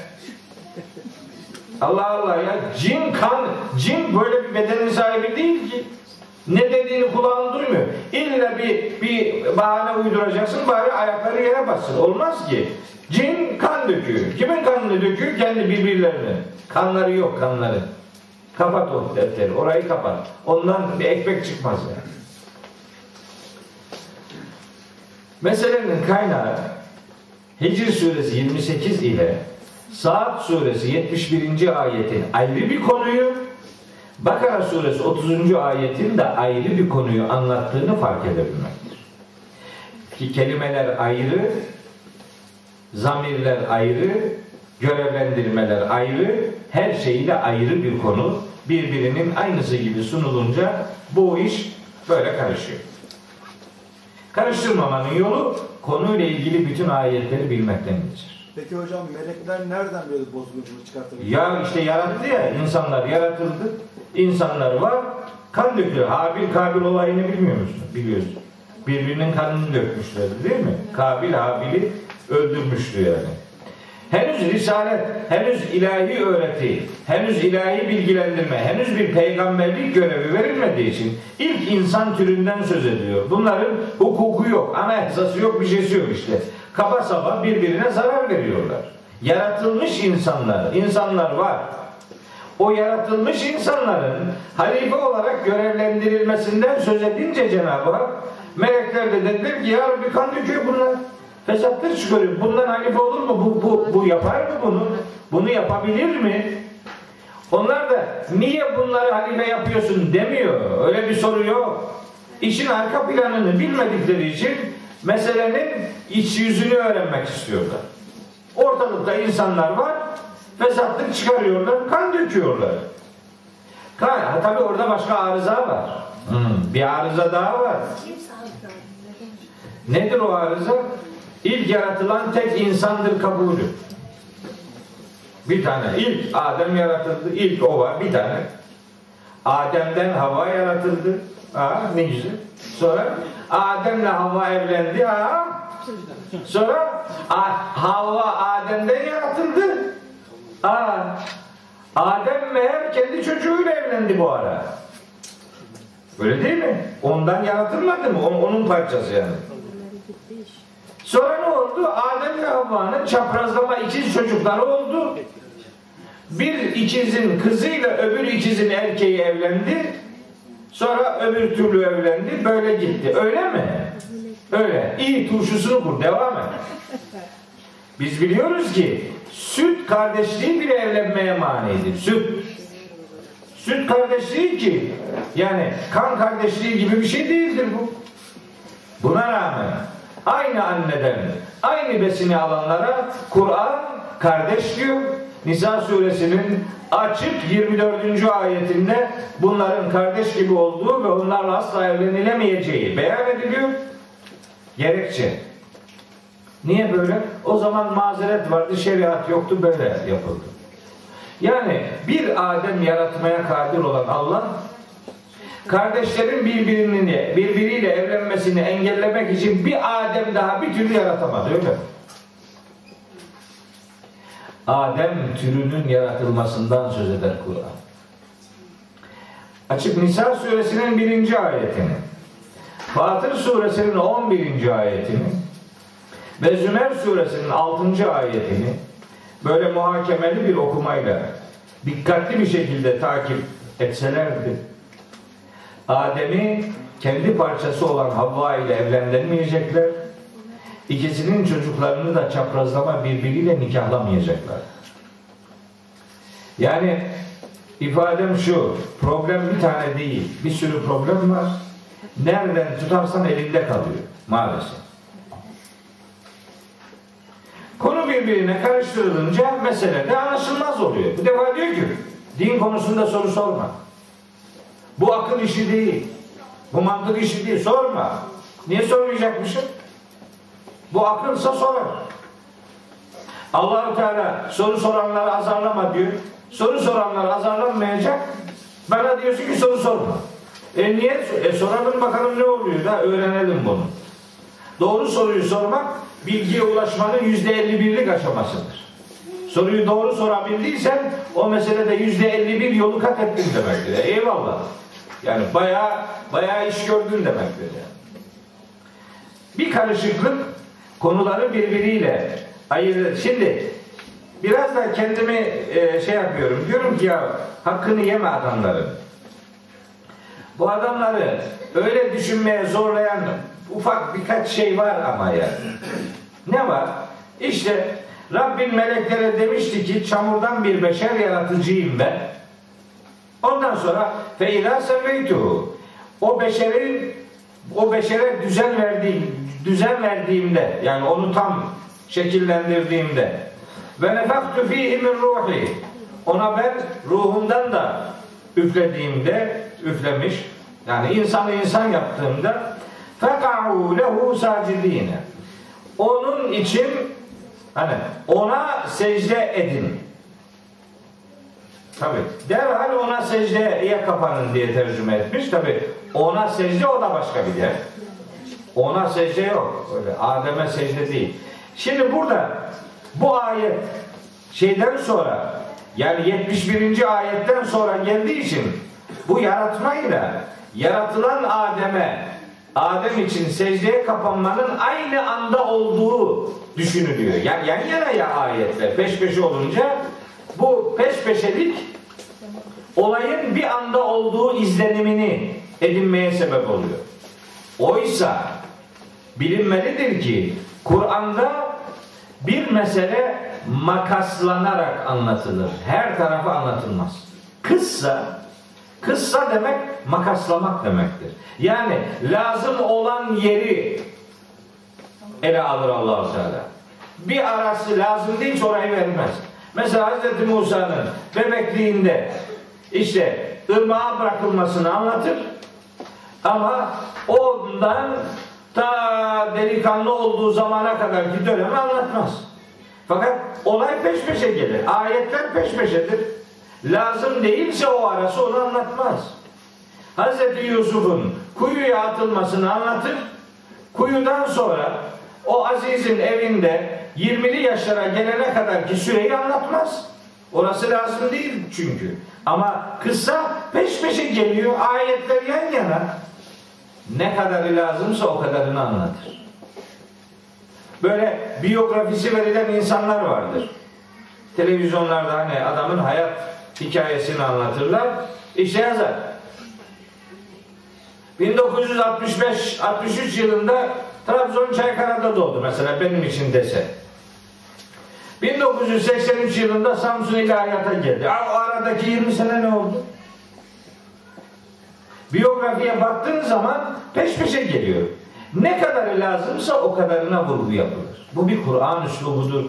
Speaker 1: Allah Allah ya cin kan cin böyle bir bedenin sahibi değil ki. Ne dediğini kulağın duymuyor. İlla bir bir bahane uyduracaksın bari ayakları yere bassın. Olmaz ki. Cin kan döküyor. Kimin kanını döküyor? Kendi birbirlerine. Kanları yok kanları. Kapat o defteri. Orayı kapat. Ondan bir ekmek çıkmaz yani. Meselenin kaynağı Hicr suresi 28 ile Saat suresi 71. ayetin ayrı bir konuyu Bakara suresi 30. ayetin de ayrı bir konuyu anlattığını fark edebilmektir. Ki kelimeler ayrı, zamirler ayrı, görevlendirmeler ayrı, her şeyle ayrı bir konu. Birbirinin aynısı gibi sunulunca bu iş böyle karışıyor. Karıştırmamanın yolu konuyla ilgili bütün ayetleri bilmekten geçer.
Speaker 4: Peki hocam melekler nereden böyle bozgunculuk çıkartabilir?
Speaker 1: Ya işte yarattı ya insanlar yaratıldı. İnsanlar var. Kan döküyor. Habil Kabil olayını bilmiyor musun? Biliyorsun. Birbirinin kanını dökmüşlerdi değil mi? Kabil Habil'i öldürmüştü yani. Henüz risalet, henüz ilahi öğreti, henüz ilahi bilgilendirme, henüz bir peygamberlik görevi verilmediği için ilk insan türünden söz ediyor. Bunların hukuku yok, anayasası yok, bir şeysi yok işte. Kaba saba birbirine zarar veriyorlar. Yaratılmış insanlar, insanlar var. O yaratılmış insanların halife olarak görevlendirilmesinden söz edince Cenab-ı Hak melekler de dediler ki ya Rabbi kan döküyor bunlar. Fesattır çıkarıyor. Bundan halife olur mu? Bu, bu, bu yapar mı bunu? Bunu yapabilir mi? Onlar da niye bunları halife yapıyorsun demiyor. Öyle bir soru yok. İşin arka planını bilmedikleri için meselenin iç yüzünü öğrenmek istiyorlar. Ortalıkta insanlar var, fesatlık çıkarıyorlar, kan döküyorlar. Kan, ha, tabii orada başka arıza var. Hmm, bir arıza daha var. Nedir o arıza? İlk yaratılan tek insandır kabulü. Bir tane. İlk Adem yaratıldı. İlk o var. Bir tane. Adem'den Havva yaratıldı. Ha, ne güzel. Sonra Adem'le Havva evlendi. Ha. Sonra A- Havva Adem'den yaratıldı. Ha. Adem meğer kendi çocuğuyla evlendi bu ara. Öyle değil mi? Ondan yaratılmadı mı? Onun parçası yani. Sonra ne oldu? Adem ve Havva'nın çaprazlama ikiz çocukları oldu. Bir ikizin kızıyla öbür ikizin erkeği evlendi. Sonra öbür türlü evlendi. Böyle gitti. Öyle mi? Öyle. İyi turşusunu kur. Devam et. Biz biliyoruz ki süt kardeşliği bile evlenmeye manidir. Süt. Süt kardeşliği ki yani kan kardeşliği gibi bir şey değildir bu. Buna rağmen aynı anneden aynı besini alanlara Kur'an kardeş diyor. Nisa suresinin açık 24. ayetinde bunların kardeş gibi olduğu ve onlarla asla evlenilemeyeceği beyan ediliyor. Gerekçe. Niye böyle? O zaman mazeret vardı, şeriat yoktu, böyle yapıldı. Yani bir Adem yaratmaya kadir olan Allah kardeşlerin birbirini birbiriyle evlenmesini engellemek için bir Adem daha bir türlü yaratamadı öyle mi? Adem türünün yaratılmasından söz eder Kur'an. Açık Nisa suresinin birinci ayetini, Fatır suresinin on birinci ayetini ve Zümer suresinin altıncı ayetini böyle muhakemeli bir okumayla dikkatli bir şekilde takip etselerdi Adem'i kendi parçası olan Havva ile evlendirmeyecekler. İkisinin çocuklarını da çaprazlama birbiriyle nikahlamayacaklar. Yani ifadem şu, problem bir tane değil, bir sürü problem var. Nereden tutarsan elinde kalıyor maalesef. birbirine karıştırılınca mesele de anlaşılmaz oluyor. Bu defa diyor ki din konusunda soru sorma. Bu akıl işi değil. Bu mantık işi değil. Sorma. Niye sormayacakmışım? Bu akılsa sorar. Allahu Teala soru soranları azarlama diyor. Soru soranlar azarlanmayacak. Bana diyorsun ki soru sorma. E niye? E soralım bakalım ne oluyor da öğrenelim bunu. Doğru soruyu sormak bilgiye ulaşmanın yüzde elli birlik aşamasıdır. Soruyu doğru sorabildiysen o meselede yüzde elli bir yolu kat ettin demektir. Eyvallah. Yani bayağı bayağı iş gördün demektir. Yani. Bir karışıklık konuları birbiriyle ayırır. Şimdi biraz da kendimi e, şey yapıyorum. Diyorum ki ya hakkını yeme adamların. Bu adamları öyle düşünmeye zorlayan ufak birkaç şey var ama yani. Ne var? İşte Rabbin meleklere demişti ki çamurdan bir beşer yaratıcıyım ben. Ondan sonra feyla sevveytuhu. O beşerin o beşere düzen verdiğim düzen verdiğimde yani onu tam şekillendirdiğimde ve nefaktu fihi min ruhi ona ben ruhumdan da üflediğimde üflemiş yani insanı insan yaptığımda feka'u lehu sacidine onun için hani ona secde edin. Tabi derhal ona secdeye kapanın diye tercüme etmiş. Tabi ona secde o da başka bir yer. Ona secde yok. Öyle Adem'e secde değil. Şimdi burada bu ayet şeyden sonra yani 71. ayetten sonra geldiği için bu yaratmayla yaratılan Adem'e Adem için secdeye kapanmanın aynı anda olduğu düşünülüyor. Yani yan yana ya ayetler peş peşe olunca bu peş peşelik olayın bir anda olduğu izlenimini edinmeye sebep oluyor. Oysa bilinmelidir ki Kur'an'da bir mesele makaslanarak anlatılır. Her tarafı anlatılmaz. Kıssa Kıssa demek makaslamak demektir. Yani lazım olan yeri ele alır Allahu Teala. Bir arası lazım değil orayı vermez. Mesela Hz. Musa'nın bebekliğinde işte ırmağa bırakılmasını anlatır. Ama ondan ta delikanlı olduğu zamana kadarki dönemi anlatmaz. Fakat olay peş peşe gelir. Ayetler peş peşedir. Lazım değilse o arası onu anlatmaz. Hz. Yusuf'un kuyuya atılmasını anlatır. Kuyudan sonra o azizin evinde 20'li yaşlara gelene kadar ki süreyi anlatmaz. Orası lazım değil çünkü. Ama kısa peş peşe geliyor. Ayetler yan yana. Ne kadarı lazımsa o kadarını anlatır. Böyle biyografisi verilen insanlar vardır. Televizyonlarda hani adamın hayat hikayesini anlatırlar. İşte yazar. 1965-63 yılında Trabzon Çaykara'da doğdu mesela benim için dese. 1983 yılında Samsun İlahiyat'a geldi. O aradaki 20 sene ne oldu? Biyografiye baktığın zaman peş peşe geliyor. Ne kadarı lazımsa o kadarına vurgu yapılır. Bu bir Kur'an üslubudur.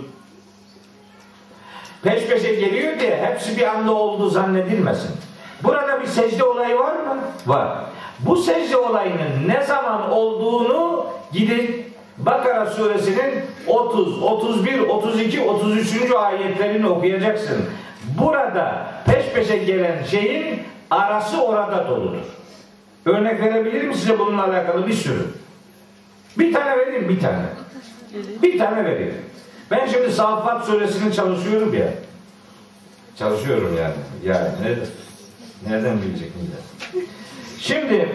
Speaker 1: Peş peşe geliyor diye hepsi bir anda oldu zannedilmesin. Burada bir secde olayı var mı? Var. Bu secde olayının ne zaman olduğunu gidin Bakara suresinin 30, 31, 32, 33. ayetlerini okuyacaksın. Burada peş peşe gelen şeyin arası orada doludur. Örnek verebilirim size bununla alakalı bir sürü. Bir tane vereyim bir tane. Bir tane vereyim. Ben şimdi Saffat suresini çalışıyorum ya. Çalışıyorum yani. Yani nereden, nereden bilecek millet? Şimdi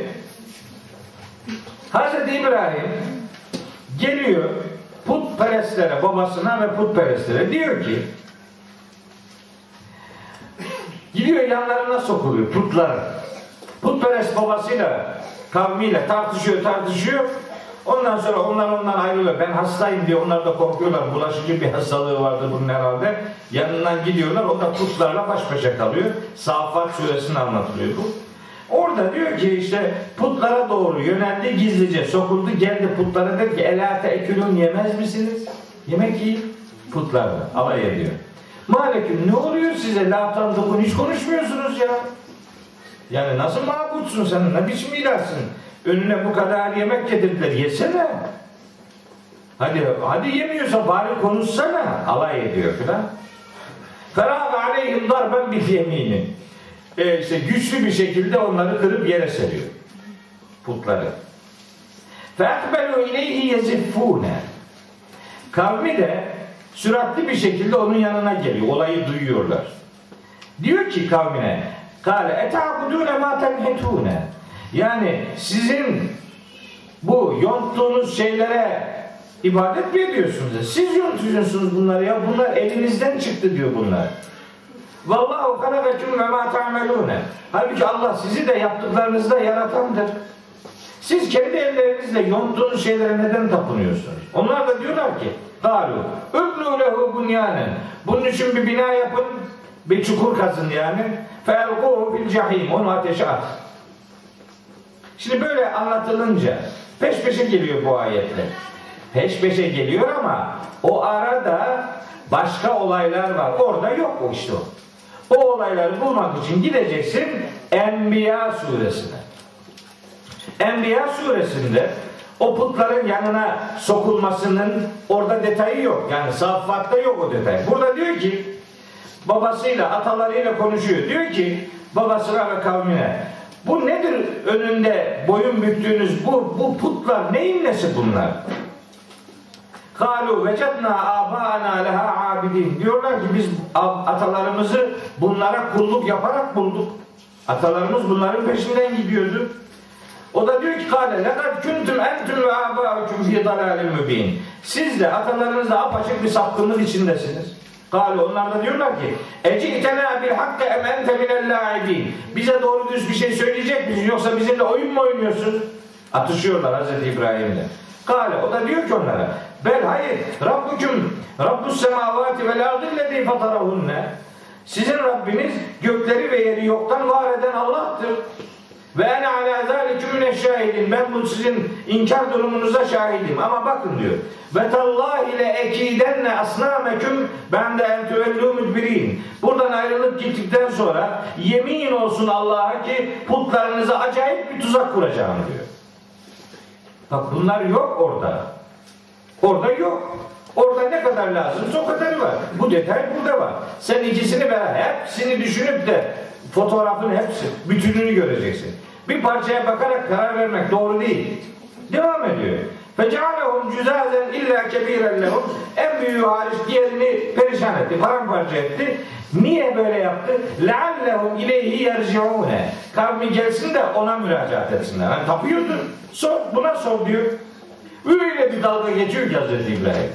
Speaker 1: Hz. İbrahim geliyor putperestlere, babasına ve putperestlere diyor ki gidiyor yanlarına sokuluyor putlar. Putperest babasıyla kavmiyle tartışıyor tartışıyor. Ondan sonra onlar ondan ayrılıyor. Ben hastayım diye onlar da korkuyorlar. Bulaşıcı bir hastalığı vardı bunun herhalde. Yanından gidiyorlar. O da putlarla baş başa kalıyor. Safat suresinde anlatılıyor bu. Orada diyor ki işte putlara doğru yöneldi gizlice sokuldu geldi putlara dedi ki elate ekülün yemez misiniz? Yemek yiyin. Putlarla alay ediyor. Malekim ne oluyor size? La tanıdıkun hiç konuşmuyorsunuz ya. Yani nasıl mabutsun sen? Ne biçim ilahsın? Önüne bu kadar yemek getirdiler. Yesene. Hadi hadi yemiyorsa bari konuşsana. Alay ediyor filan. Ferâbe aleyhim darben bil yemini. E işte güçlü bir şekilde onları kırıp yere seriyor. Putları. Fe'akbelu ileyhi yeziffûne. Kavmi de süratli bir şekilde onun yanına geliyor. Olayı duyuyorlar. Diyor ki kavmine Kale etabudune ma tenhetune. Yani sizin bu yonttuğunuz şeylere ibadet mi ediyorsunuz? Siz yontuyorsunuz bunları ya. Bunlar elinizden çıktı diyor bunlar. Vallahu halakakum ve ma ta'melune. Halbuki Allah sizi de yaptıklarınızda yaratandır. Siz kendi ellerinizle yonttuğunuz şeylere neden tapınıyorsunuz? Onlar da diyorlar ki Galu Übnü lehu bunyanen Bunun için bir bina yapın bir çukur kazın yani felkuhu fil cahim onu ateşe at. Şimdi böyle anlatılınca peş peşe geliyor bu ayetler. Peş peşe geliyor ama o arada başka olaylar var. Orada yok o işte o. O olayları bulmak için gideceksin Enbiya suresine. Enbiya suresinde o putların yanına sokulmasının orada detayı yok. Yani saffatta yok o detay. Burada diyor ki babasıyla atalarıyla konuşuyor. Diyor ki babasına ve kavmine bu nedir önünde boyun büktüğünüz bu, bu putlar neyin nesi bunlar? Kalu vecedna abana leha abidin. Diyorlar ki biz atalarımızı bunlara kulluk yaparak bulduk. Atalarımız bunların peşinden gidiyordu. O da diyor ki kale lekad kuntum entüm ve abaukum fi dalalin mübin. Siz de atalarınız da apaçık bir sapkınlık içindesiniz. Kale onlar da diyorlar ki ecitena bil hakkı em ente minel. Bize doğru düz bir şey söyleyecek misin yoksa bizimle oyun mu oynuyorsun? Atışıyorlar Hazreti İbrahim'le. Kale o da diyor ki onlara bel hayır Rabbüküm Rabbus semavati vel ardillezi fatarahunne. Sizin Rabbiniz gökleri ve yeri yoktan var eden Allah'tır. Ve ene ala zalikümüne şahidin. Ben bu sizin inkar durumunuza şahidim. Ama bakın diyor. Ve tallahi ile ekidenne asnameküm ben de en tüvellû müdbirin. Buradan ayrılıp gittikten sonra yemin olsun Allah'a ki putlarınıza acayip bir tuzak kuracağım diyor. Bak bunlar yok orada. Orada yok. Orada ne kadar lazımsa o kadarı var. Bu detay burada var. Sen ikisini beraber hepsini düşünüp de fotoğrafın hepsi, bütününü göreceksin. Bir parçaya bakarak karar vermek doğru değil. Devam ediyor. Fecealehum cüzazen illa kebiren lehum. En büyüğü hariç diğerini perişan etti, paramparça etti. Niye böyle yaptı? Leallehum ileyhi yerciune. Kavmi gelsin de ona müracaat etsinler. Yani tapıyordu. Sor, buna sor diyor. Öyle bir dalga geçiyor ki Hazreti İbrahim.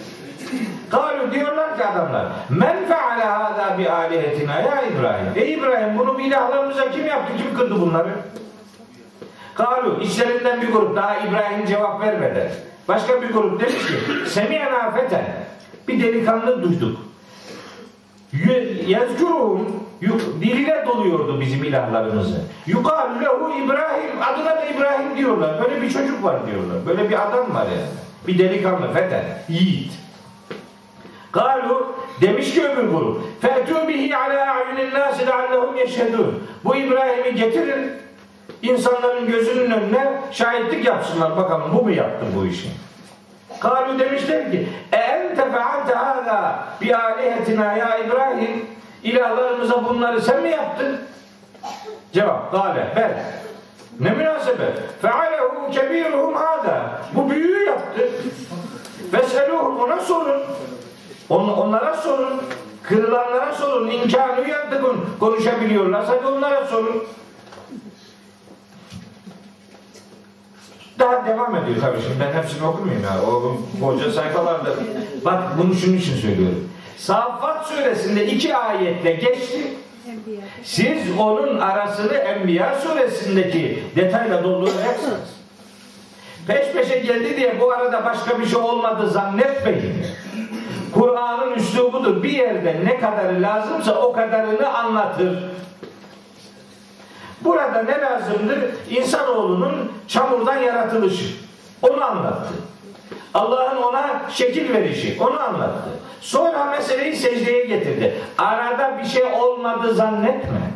Speaker 1: Kalu diyorlar ki adamlar men feale hâzâ bi âlihetina ya İbrahim. Ey İbrahim bunu ilahlarımıza kim yaptı? Kim kırdı bunları? Kalu içlerinden bir grup daha İbrahim cevap vermedi. Başka bir grup demiş ki semiyena feten bir delikanlı duyduk. Yazcurum diline doluyordu bizim ilahlarımızı. Yukarı lehu İbrahim adına da İbrahim diyorlar. Böyle bir çocuk var diyorlar. Böyle bir adam var yani. Bir delikanlı feten, yiğit. Galu demiş ki öbür grup Fe'tû bihi alâ a'yunin nâsi leallehum yeşhedûn Bu İbrahim'i getirin insanların gözünün önüne şahitlik yapsınlar bakalım bu mu yaptı bu işi Kalu demişler ki E ente fealte hâzâ bi âlihetina ya İbrahim ilahlarımıza bunları sen mi yaptın? Cevap Kale ben ne münasebet fealehu kebiruhum hâzâ bu büyüğü yaptı Feseluhum ona sorun On, onlara sorun. Kırılanlara sorun. İmkanı yaptıkın. Konuşabiliyorlar. Hadi onlara sorun. Daha devam ediyor tabii şimdi. Ben hepsini okumayayım ya. O koca sayfalarda. Bak bunu şunun için söylüyorum. Saffat suresinde iki ayetle geçti. Siz onun arasını Enbiya suresindeki detayla dolduracaksınız. Peş peşe geldi diye bu arada başka bir şey olmadı zannetmeyin. Kur'an'ın üslubudur. Bir yerde ne kadarı lazımsa o kadarını anlatır. Burada ne lazımdır? İnsanoğlunun çamurdan yaratılışı. Onu anlattı. Allah'ın ona şekil verişi onu anlattı. Sonra meseleyi secdeye getirdi. Arada bir şey olmadı zannetme.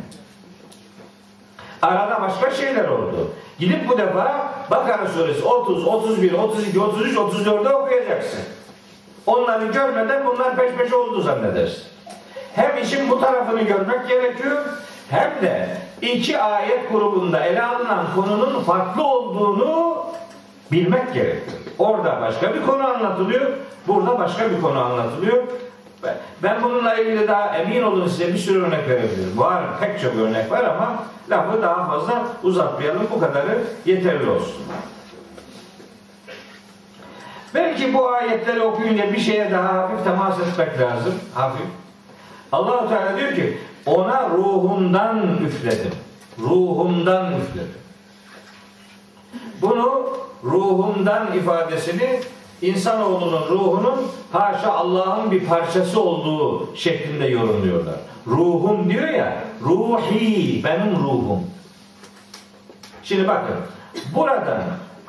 Speaker 1: Arada başka şeyler oldu. Gidip bu defa Bakara suresi 30, 31, 32, 33, 34'de okuyacaksın. Onları görmeden bunlar peş peşe oldu zannedersin. Hem işin bu tarafını görmek gerekiyor hem de iki ayet grubunda ele alınan konunun farklı olduğunu bilmek gerekiyor. Orada başka bir konu anlatılıyor, burada başka bir konu anlatılıyor. Ben bununla ilgili daha emin olun size bir sürü örnek verebilirim. Var pek çok örnek var ama lafı daha fazla uzatmayalım. Bu kadarı yeterli olsun. Belki bu ayetleri okuyunca bir şeye daha hafif temas etmek lazım. Hafif. Allah Teala diyor ki ona ruhumdan üfledim. Ruhumdan üfledim. Bunu ruhumdan ifadesini insanoğlunun ruhunun haşa Allah'ın bir parçası olduğu şeklinde yorumluyorlar. Ruhum diyor ya, ruhi, benim ruhum. Şimdi bakın, burada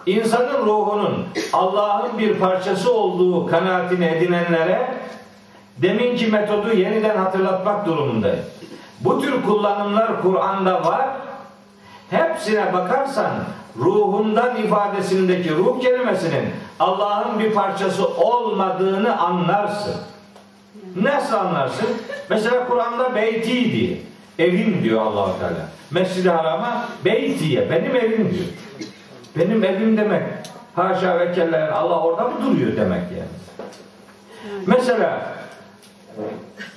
Speaker 1: insanın ruhunun Allah'ın bir parçası olduğu kanaatini edinenlere deminki metodu yeniden hatırlatmak durumundayım. Bu tür kullanımlar Kur'an'da var. Hepsine bakarsan ruhundan ifadesindeki ruh kelimesinin Allah'ın bir parçası olmadığını anlarsın. Nasıl anlarsın? Mesela Kur'an'da beyti diye. Evim diyor allah Teala. Mescid-i Haram'a beytiye, benim evim diyor. Benim evim demek. Haşa ve kella Allah orada mı duruyor demek yani. Mesela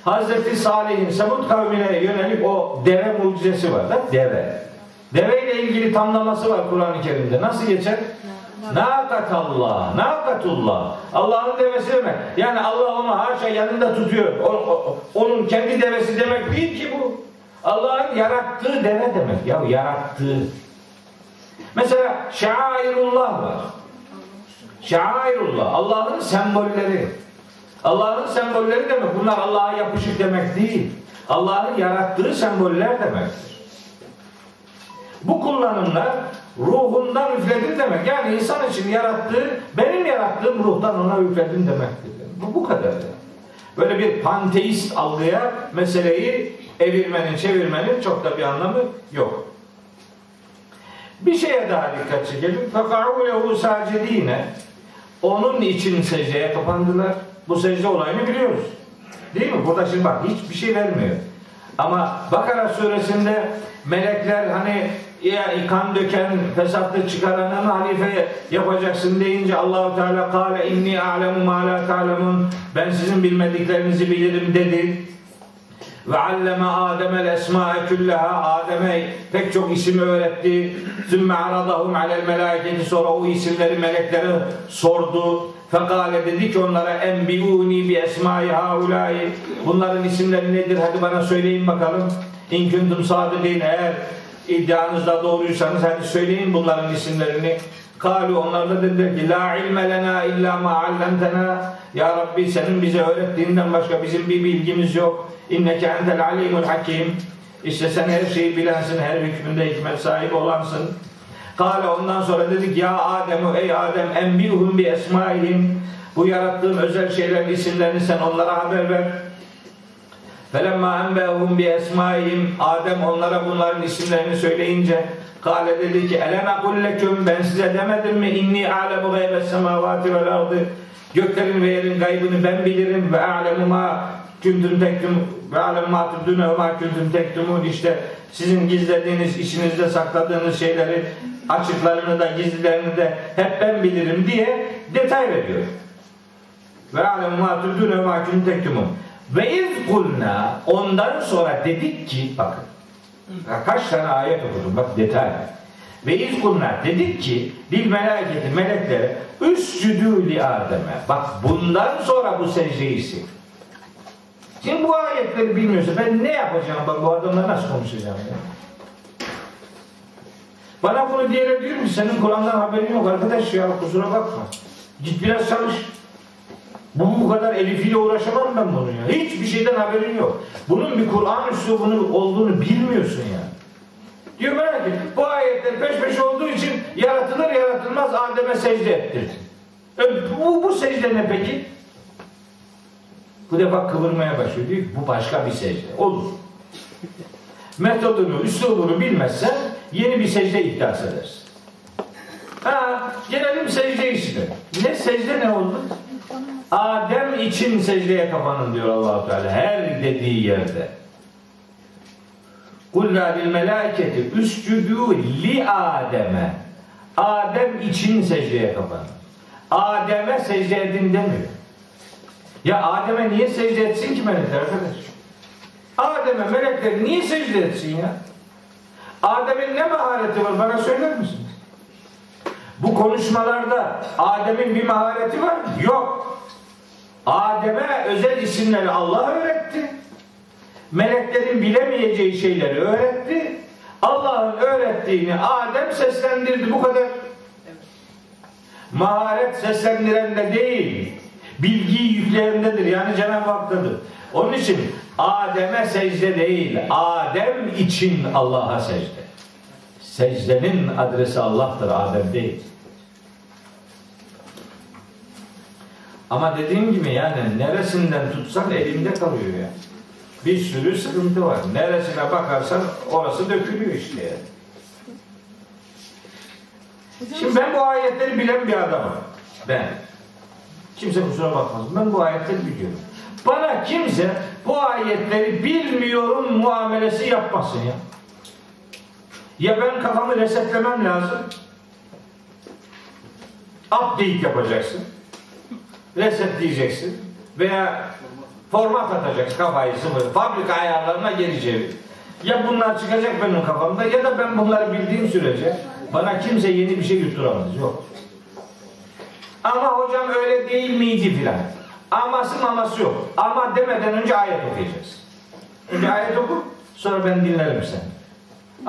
Speaker 1: Hazreti Salih'in Semud kavmine yönelik o deve mucizesi var da deve. Deve ile ilgili tamlaması var Kur'an-ı Kerim'de. Nasıl geçer? Nakatallah, nakatullah. Allah'ın devesi demek. Yani Allah onu haşa yanında tutuyor. O- o- onun kendi devesi demek değil ki bu. Allah'ın yarattığı deve demek. Ya yarattığı. Mesela şairullah var. Şairullah. Allah'ın sembolleri. Allah'ın sembolleri demek. Bunlar Allah'a yapışık demek değil. Allah'ın yarattığı semboller demektir. Bu kullanımlar ruhundan üfledin demek. Yani insan için yarattığı, benim yarattığım ruhtan ona üfledin demektir. Bu, bu kadar. yani. Böyle bir panteist algıya meseleyi evirmenin, çevirmenin çok da bir anlamı yok. Bir şeye daha dikkat çekelim. فَقَعُوا لَهُ سَاجِد۪ينَ Onun için secdeye kapandılar. Bu secde olayını biliyoruz. Değil mi? Burada şimdi bak hiçbir şey vermiyor. Ama Bakara suresinde melekler hani ya kan döken, fesatlı çıkaranın halife yapacaksın deyince Allahu Teala kâle inni a'lemu ma la ben sizin bilmediklerinizi bilirim dedi. Ve alleme Adem'el esma'e külleha Adem'e pek çok ismi öğretti. Sümme aradahum alel meleketi sonra o isimleri meleklere sordu. Fekale dedi ki onlara enbiuni bi esmai haulai bunların isimleri nedir hadi bana söyleyin bakalım. İn kuntum eğer iddianızda doğruysanız hadi söyleyin bunların isimlerini. Kalu onlar da dediler ki la ilme lena illa ma allamtena ya Rabbi senin bize öğrettiğinden başka bizim bir bilgimiz yok. İnneke entel alimul hakim. İşte sen her şeyi bilensin, her hükmünde hikmet sahibi olansın. Kale ondan sonra dedik ya Adem ey Adem enbihum bi esmaihim. Bu yarattığım özel şeylerin isimlerini sen onlara haber ver. Felemma enbehum bi esmaihim Adem onlara bunların isimlerini söyleyince Kale dedi ki elem ekul leküm ben size demedim mi? İnni alemu gaybes semavati vel ardı. Göklerin ve yerin gaybını ben bilirim. Ve alemu ma küntüm tektum ve alemu ma tübdüne ve ma küntüm tektumun. İşte sizin gizlediğiniz içinizde sakladığınız şeyleri açıklarını da gizlilerini de hep ben bilirim diye detay veriyor. Ve alemu ma tübdüne ve ma küntüm tektumun ve iz kulna ondan sonra dedik ki bakın kaç tane ayet okudum bak detay. Ve iz kulna dedik ki bil meleketi meleklere üscüdü li Adem'e. Bak bundan sonra bu secdeyi sil. Şimdi bu ayetleri bilmiyorsa ben ne yapacağım ben bu adamla nasıl konuşacağım ya? Bana bunu diyelim diyor mu? Senin Kur'an'dan haberin yok arkadaş ya kusura bakma. Git biraz çalış. Bu bu kadar elifiyle uğraşamam ben bunu ya. Hiçbir şeyden haberin yok. Bunun bir Kur'an üslubunun olduğunu bilmiyorsun ya. Diyor merak et. Bu ayetler peş peşe olduğu için yaratılır yaratılmaz Adem'e secde ettirdi. E, bu, bu secde ne peki? Bu defa kıvırmaya başlıyor. Diyor ki bu başka bir secde. Olur. [laughs] Metodunu, üslubunu bilmezsen yeni bir secde iddias edersin. Ha, gelelim secde işine. Ne secde ne oldu? Adem için secdeye kapanın diyor Allahu Teala her dediği yerde. Kul lil melâiketi üscudû li Adem'e. Adem için secdeye kapanın. Adem'e secde edin demiyor. Ya Adem'e niye secde etsin ki melekler arkadaş? Adem'e melekler niye secde etsin ya? Adem'in ne mahareti var bana söyler misiniz? Bu konuşmalarda Adem'in bir mahareti var mı? Yok. Adem'e özel isimleri Allah öğretti. Meleklerin bilemeyeceği şeyleri öğretti. Allah'ın öğrettiğini Adem seslendirdi. Bu kadar. Maharet seslendirende değil, bilgiyi yükleyendedir. Yani Cenab-ı Hak'tadır. Onun için Adem'e secde değil, Adem için Allah'a secde. Secdenin adresi Allah'tır, Adem değil. Ama dediğim gibi yani neresinden tutsan elinde kalıyor ya. Bir sürü sıkıntı var. Neresine bakarsan orası dökülüyor işte yani. Şimdi ben bu ayetleri bilen bir adamım. Ben. Kimse kusura bakmasın. Ben bu ayetleri biliyorum. Bana kimse bu ayetleri bilmiyorum muamelesi yapmasın ya. Ya ben kafamı resetlemem lazım. Update yapacaksın. Resetleyeceksin. Veya format atacaksın kafayı sıfır. Fabrika ayarlarına çevir. Ya bunlar çıkacak benim kafamda ya da ben bunları bildiğim sürece bana kimse yeni bir şey yutturamaz. Yok. Ama hocam öyle değil miydi filan. Aması maması yok. Ama demeden önce ayet okuyacaksın. Önce ayet oku, sonra ben dinlerim seni.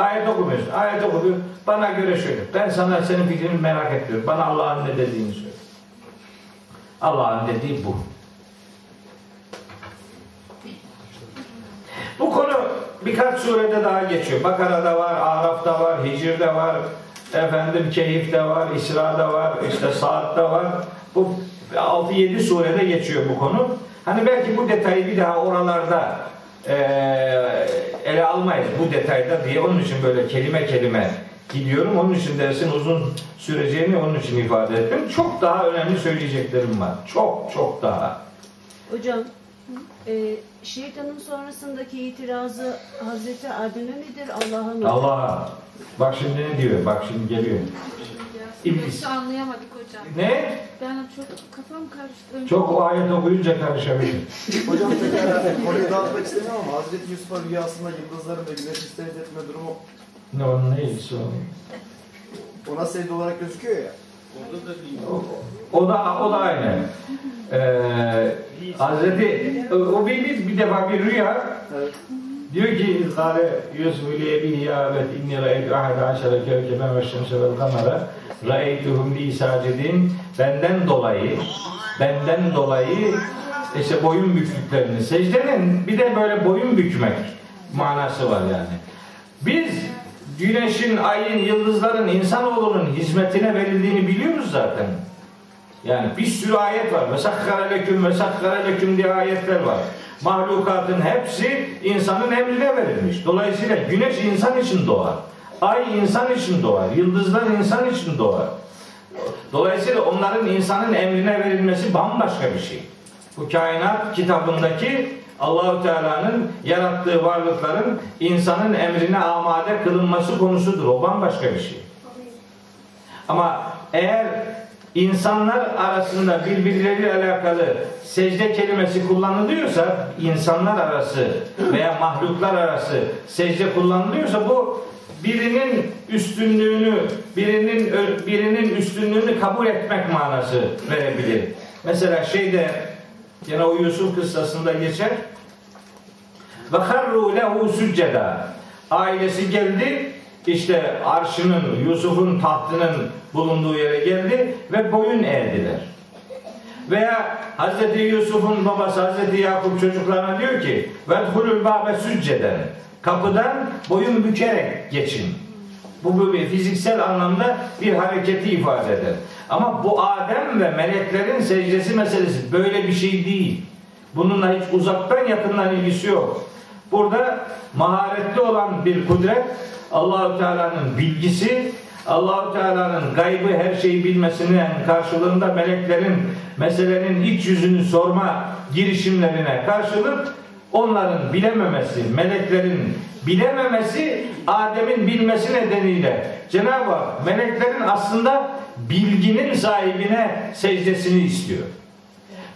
Speaker 1: Ayet okumuyorsun. Ayet oku diyor. Bana göre şöyle. Ben sana senin fikrini merak etmiyorum. Bana Allah'ın ne dediğini söyle. Allah'ın dediği bu. Bu konu birkaç surede daha geçiyor. Bakara'da var, Araf'ta var, Hicr'de var, efendim Keyif'te var, İsra'da var, işte Saat'ta var. Bu 6-7 surede geçiyor bu konu. Hani belki bu detayı bir daha oralarda eee, ele almayız bu detayda diye onun için böyle kelime kelime gidiyorum. Onun için dersin uzun süreceğini onun için ifade ettim. Çok daha önemli söyleyeceklerim var. Çok çok daha.
Speaker 5: Hocam, e, şeytanın sonrasındaki itirazı Hazreti Adem'e midir, Allah'a mıdır?
Speaker 1: Allah bak şimdi ne diyor? Bak şimdi geliyor. İblis.
Speaker 6: Hiç anlayamadık hocam.
Speaker 1: Ne?
Speaker 6: Ben çok kafam karıştı. Önce
Speaker 1: Çok o ayet okuyunca karışabilir. [laughs]
Speaker 4: Hocam tekrar konuyu dağıtmak istemiyorum ama Hazreti Yusuf'a rüyasında yıldızların ve güneşin secde etme durumu
Speaker 1: Onun ne ilgisi var?
Speaker 4: ona secde olarak gözüküyor ya.
Speaker 2: Orada da değil.
Speaker 1: O, o da o da aynı. Ee, Hazreti o bir, bir, bir defa bir rüya
Speaker 4: Evet.
Speaker 1: diyor ki Kale Yusuf ile ebihi ya evet inni ra'eytu ahade aşere kevkeben ve şemse vel kamera ra'eytuhum li sacidin benden dolayı benden dolayı işte boyun büktüklerini secdenin bir de böyle boyun bükmek manası var yani. Biz güneşin, ayın, yıldızların insanoğlunun hizmetine verildiğini biliyoruz zaten. Yani bir sürü ayet var. Vesakkara leküm, vesakkara leküm diye ayetler var. Mahlukatın hepsi insanın emrine verilmiş. Dolayısıyla güneş insan için doğar. Ay insan için doğar. Yıldızlar insan için doğar. Dolayısıyla onların insanın emrine verilmesi bambaşka bir şey. Bu kainat kitabındaki Allahu Teala'nın yarattığı varlıkların insanın emrine amade kılınması konusudur. O bambaşka bir şey. Ama eğer insanlar arasında birbirleriyle alakalı secde kelimesi kullanılıyorsa, insanlar arası veya mahluklar arası secde kullanılıyorsa bu birinin üstünlüğünü, birinin birinin üstünlüğünü kabul etmek manası verebilir. Mesela şeyde yine o Yusuf kıssasında geçer. Ve harru lehu sücceda. Ailesi geldi, işte arşının, Yusuf'un tahtının bulunduğu yere geldi ve boyun eğdiler. Veya Hazreti Yusuf'un babası Hazreti Yakup çocuklarına diyor ki hulul babe sücceden kapıdan boyun bükerek geçin. Bu, bir fiziksel anlamda bir hareketi ifade eder. Ama bu Adem ve meleklerin secdesi meselesi böyle bir şey değil. Bununla hiç uzaktan yakından ilgisi yok. Burada maharetli olan bir kudret Allahü Teala'nın bilgisi, Allahü Teala'nın gaybı her şeyi bilmesinin karşılığında meleklerin meselenin iç yüzünü sorma girişimlerine karşılık onların bilememesi, meleklerin bilememesi Adem'in bilmesi nedeniyle Cenab-ı Hak meleklerin aslında bilginin sahibine secdesini istiyor.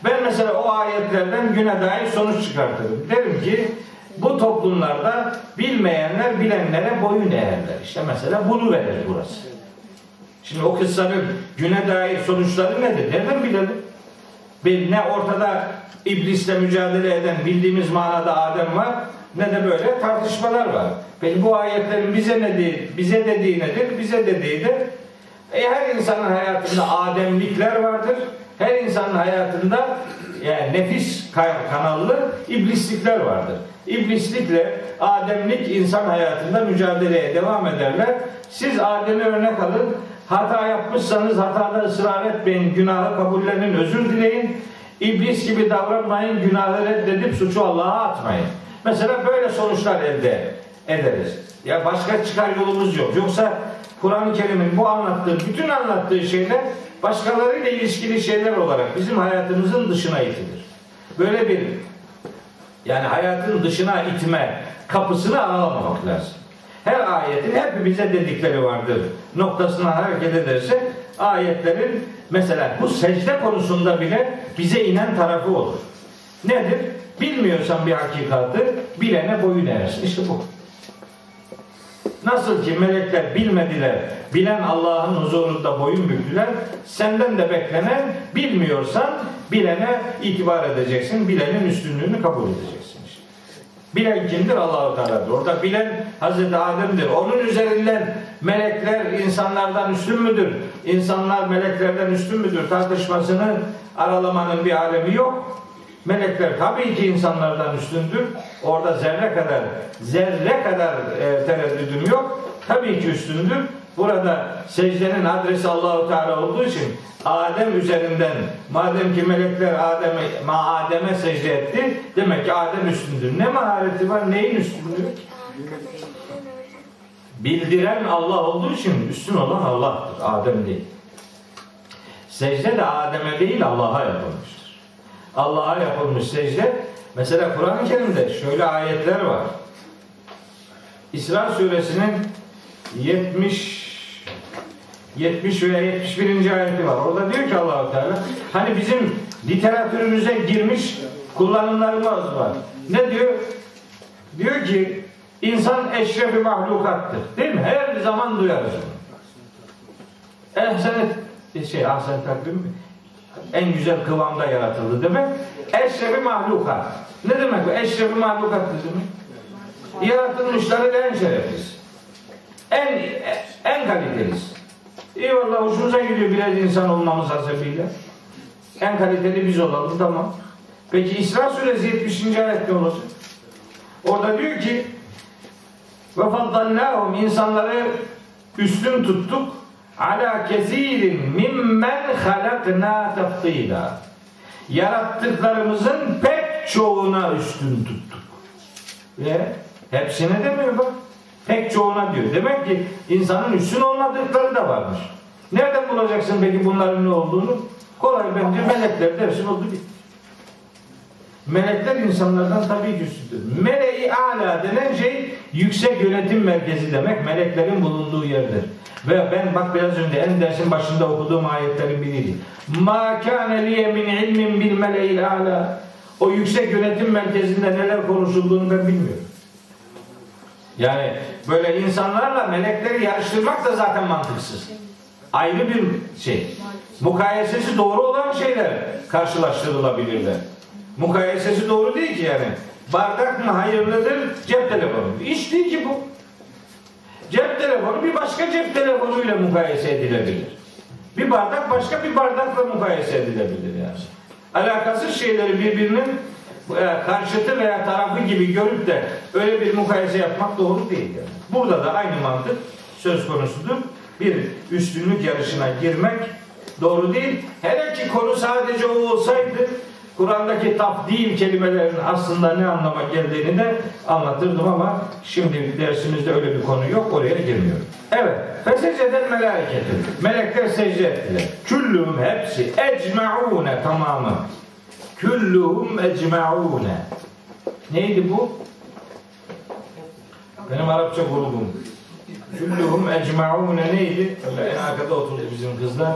Speaker 1: Ben mesela o ayetlerden güne dair sonuç çıkartırım. Derim ki bu toplumlarda bilmeyenler bilenlere boyun eğerler. İşte mesela bunu verir burası. Şimdi o kıssanın güne dair sonuçları nedir? Nereden bilelim? Bir, ne ortada iblisle mücadele eden bildiğimiz manada Adem var ne de böyle tartışmalar var. Peki bu ayetlerin bize ne değil, bize dediği nedir? Bize dediği de e, her insanın hayatında ademlikler vardır. Her insanın hayatında yani nefis kanallı iblislikler vardır. İblislikle ademlik insan hayatında mücadeleye devam ederler. Siz Adem'e örnek alın. Hata yapmışsanız hatada ısrar etmeyin. Günahı kabullenin, özür dileyin. İblis gibi davranmayın, günahı reddedip suçu Allah'a atmayın. Mesela böyle sonuçlar elde ederiz. Ya başka çıkar yolumuz yok. Yoksa Kur'an-ı Kerim'in bu anlattığı, bütün anlattığı şeyler başkalarıyla ilişkili şeyler olarak bizim hayatımızın dışına itilir. Böyle bir yani hayatın dışına itme kapısını aralamamak lazım. Her ayetin hepimize dedikleri vardır. Noktasına hareket ederse ayetlerin mesela bu secde konusunda bile bize inen tarafı olur. Nedir? Bilmiyorsan bir hakikatı bilene boyun eğersin. İşte bu. Nasıl ki melekler bilmediler, bilen Allah'ın huzurunda boyun büktüler, senden de beklenen bilmiyorsan bilene itibar edeceksin, bilenin üstünlüğünü kabul edeceksin. Bilen kimdir? Allahu Teala'dır. Orada bilen Hazreti Adem'dir. Onun üzerinden melekler insanlardan üstün müdür? İnsanlar meleklerden üstün müdür? Tartışmasını aralamanın bir alemi yok. Melekler tabii ki insanlardan üstündür. Orada zerre kadar zerre kadar e, tereddüdüm yok. Tabii ki üstündür. Burada secdenin adresi Allahu Teala olduğu için Adem üzerinden madem ki melekler Adem'e Adem'e secde etti demek ki Adem üstündür. Ne mahareti var? Neyin üstündür? Bildiren Allah olduğu için üstün olan Allah'tır. Adem değil. Secde de Adem'e değil Allah'a yapılmıştır. Allah'a yapılmış secde. Mesela Kur'an-ı Kerim'de şöyle ayetler var. İsra suresinin 70 70 veya 71. ayeti var. Orada diyor ki Allahu Teala hani bizim literatürümüze girmiş kullanımlarımız var. Ne diyor? Diyor ki insan eşrefi mahlukattır. Değil mi? Her zaman duyarız bunu. Ehsenet şey ahsen takvim? En güzel kıvamda yaratıldı demek. Eşrefi mahlukat. Ne demek bu? Eşrefi mahlukat demek. Yaratılmışların en şereflisi. En en kalitelisi. İyi vallahi hoşumuza gidiyor biraz insan olmamız hasebiyle. En kaliteli biz olalım tamam. Peki İsra suresi 70. ayet ne olacak? Orada diyor ki ve faddalnâhum insanları üstün tuttuk ala kesirin mimmen halakna tefdila. Yarattıklarımızın pek çoğuna üstün tuttuk. Ve hepsine demiyor bak. Pek çoğuna diyor. Demek ki insanın üstün olmadıkları da varmış. Nereden bulacaksın peki bunların ne olduğunu? Kolay bence melekler dersin oldu bitti. Melekler insanlardan tabii ki üstündür. Meleği ala denen şey yüksek yönetim merkezi demek. Meleklerin bulunduğu yerdir. Ve ben bak biraz önce en dersin başında okuduğum ayetlerin biriydi. Ma kâne liye min ilmin bil meleğil ala. O yüksek yönetim merkezinde neler konuşulduğunu ben bilmiyorum. Yani böyle insanlarla melekleri yarıştırmak da zaten mantıksız. Ayrı bir şey. Mukayesesi doğru olan şeyler karşılaştırılabilirler. Mukayesesi doğru değil ki yani. Bardak mı hayırlıdır, cep telefonu? Hiç değil ki bu. Cep telefonu bir başka cep telefonuyla mukayese edilebilir. Bir bardak başka bir bardakla mukayese edilebilir yani. Alakasız şeyleri birbirinin e, karşıtı veya tarafı gibi görüp de öyle bir mukayese yapmak doğru değil. Yani. Burada da aynı mantık söz konusudur. Bir üstünlük yarışına girmek doğru değil. Hele ki konu sadece o olsaydı Kur'an'daki tafdil kelimelerin aslında ne anlama geldiğini de anlatırdım ama şimdi dersimizde öyle bir konu yok. Oraya girmiyorum. Evet. Feseceden meleketi. Melekler secde ettiler. Küllühüm hepsi. Ecma'une tamamı. Küllühüm ecma'une. Neydi bu? Benim Arapça grubum. Küllühüm ecma'une neydi? En arkada oturdu bizim kızlar.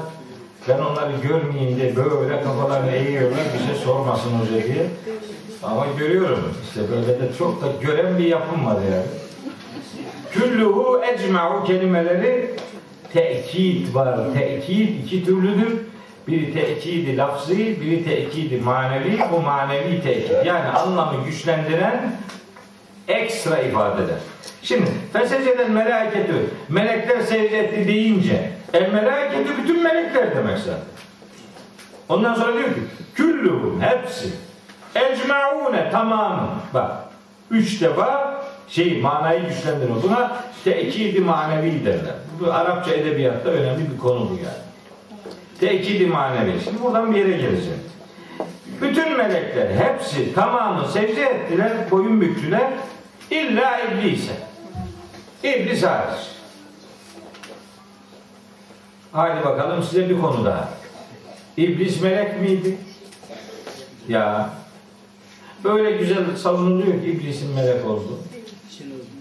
Speaker 1: Ben onları görmeyeyim diye böyle kafalarını eğiyorlar bir şey sormasın hoca diye. Ama görüyorum. İşte böyle de çok da gören bir yapım var yani. Küllühü ecma'u kelimeleri tekit var. Tekit iki türlüdür. Biri tekidi lafzı, biri tekidi manevi. Bu manevi tekit. Yani anlamı güçlendiren ekstra ifade eder. Şimdi feseceden meleketü melekler secde etti deyince el meleketü bütün melekler demek zaten. Ondan sonra diyor ki küllühüm hepsi ecmaune tamamı bak üç defa şey manayı güçlendiriyor. Buna tekidi manevi derler. Bu Arapça edebiyatta önemli bir konu bu yani. Tekidi manevi. Şimdi buradan bir yere geleceğim. Bütün melekler hepsi tamamı secde ettiler, boyun büktüler. İlla iblise. İblis hariç. Haydi bakalım size bir konu daha. İblis melek miydi? Ya. Böyle güzel savunuluyor ki iblisin melek oldu.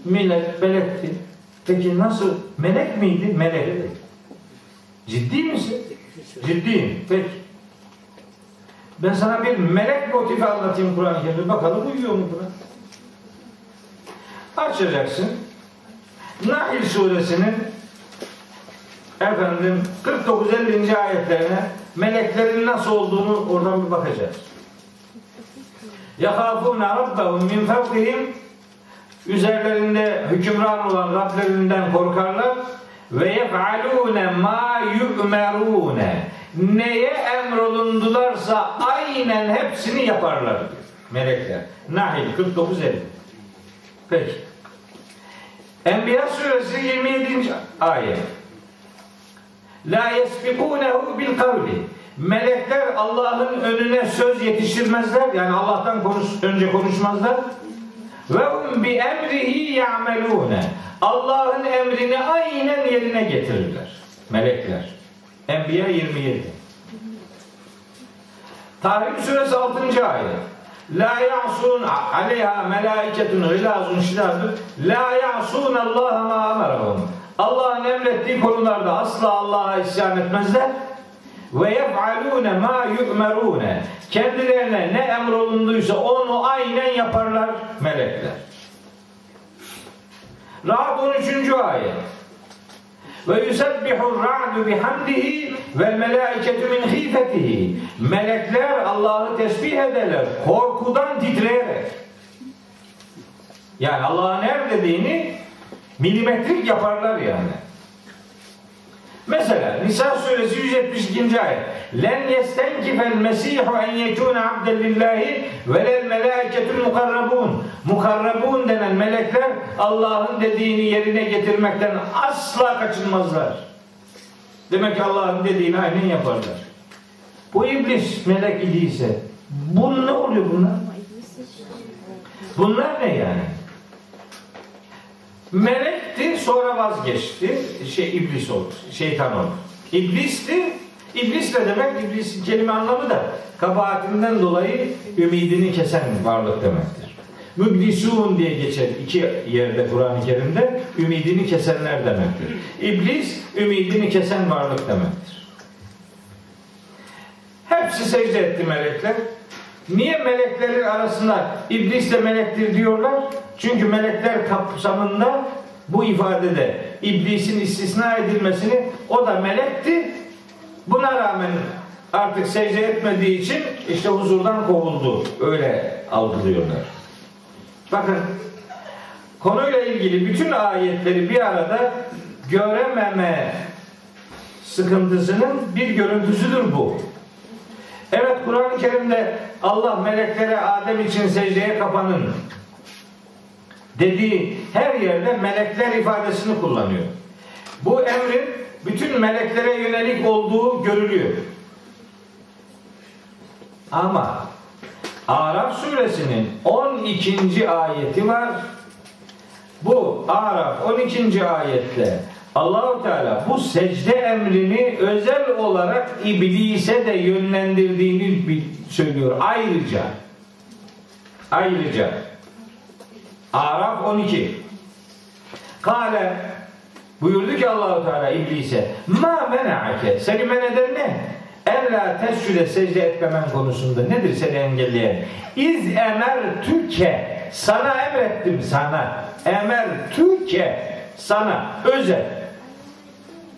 Speaker 1: Melek, melekti. Peki nasıl? Melek miydi? Melek. Ciddi misin? Ciddiyim. Peki. Ben sana bir melek motifi anlatayım Kur'an-ı Kerim'de. Bakalım uyuyor mu Kur'an? Açacaksın. Nahl suresinin efendim 49-50. ayetlerine meleklerin nasıl olduğunu oradan bir bakacağız. يَخَافُونَ رَبَّهُمْ مِنْ فَوْقِهِمْ Üzerlerinde hükümran olan Rablerinden korkarlar ve yef'alûne mâ yu'merûne neye emrolundularsa aynen hepsini yaparlar diyor. Melekler. Nahil 49-50 Peki. Enbiya suresi 27. ayet. La yesbikunehu bil kavli. Melekler Allah'ın önüne söz yetiştirmezler. Yani Allah'tan konuş, önce konuşmazlar. Ve hum bi emrihi ya'melune. Allah'ın emrini aynen yerine getirirler. Melekler. Enbiya 27. Tahrim suresi 6. ayet. La ya'sun aleyha melaiketun gılazun şidadun la ya'sun Allah ma amarahum. Allah'ın emrettiği konularda asla Allah'a isyan etmezler. Ve yef'alune ma yu'merune. Kendilerine ne emrolunduysa onu aynen yaparlar melekler. Ra'd 13. ayet. Ve yusebbihu ra'du bihamdihi vel melaiketu min khifetihi. Melekler Allah'ı tesbih ederler korkudan titreyerek. Yani Allah'ın her dediğini milimetrik yaparlar yani. Mesela Nisa suresi 172. ayet. Len yestenkifel mesihu en yekune abden lillahi velel melâketul mukarrabun. Mukarrabun denen melekler Allah'ın dediğini yerine getirmekten asla kaçınmazlar. Demek ki Allah'ın dediğini aynen yaparlar. Bu iblis melek idiyse bu ne oluyor bunlar? Bunlar ne yani? Melekti sonra vazgeçti. Şey iblis oldu. Şeytan oldu. İblisti. İblis ne demek? İblis kelime anlamı da kabahatinden dolayı ümidini kesen varlık demektir. Müblisun diye geçer iki yerde Kur'an-ı Kerim'de ümidini kesenler demektir. İblis ümidini kesen varlık demektir. Hepsi secde etti melekler. Niye meleklerin arasında iblis de melektir diyorlar? Çünkü melekler kapsamında bu ifadede iblisin istisna edilmesini o da melekti. Buna rağmen artık secde etmediği için işte huzurdan kovuldu. Öyle algılıyorlar. Bakın konuyla ilgili bütün ayetleri bir arada görememe sıkıntısının bir görüntüsüdür bu. Evet Kur'an-ı Kerim'de Allah meleklere Adem için secdeye kapanın dediği her yerde melekler ifadesini kullanıyor. Bu emrin bütün meleklere yönelik olduğu görülüyor. Ama Araf suresinin 12. ayeti var. Bu Araf 12. ayette Allahu Teala bu secde emrini özel olarak iblise de yönlendirdiğini söylüyor ayrıca. Ayrıca. Araf 12. Kale buyurdu ki Allahu Teala iblise ma mena'ake seni men eden ne? Ella tescüde secde etmemen konusunda nedir seni engelleyen? İz emer tüke sana emrettim sana. Emer tüke sana özel.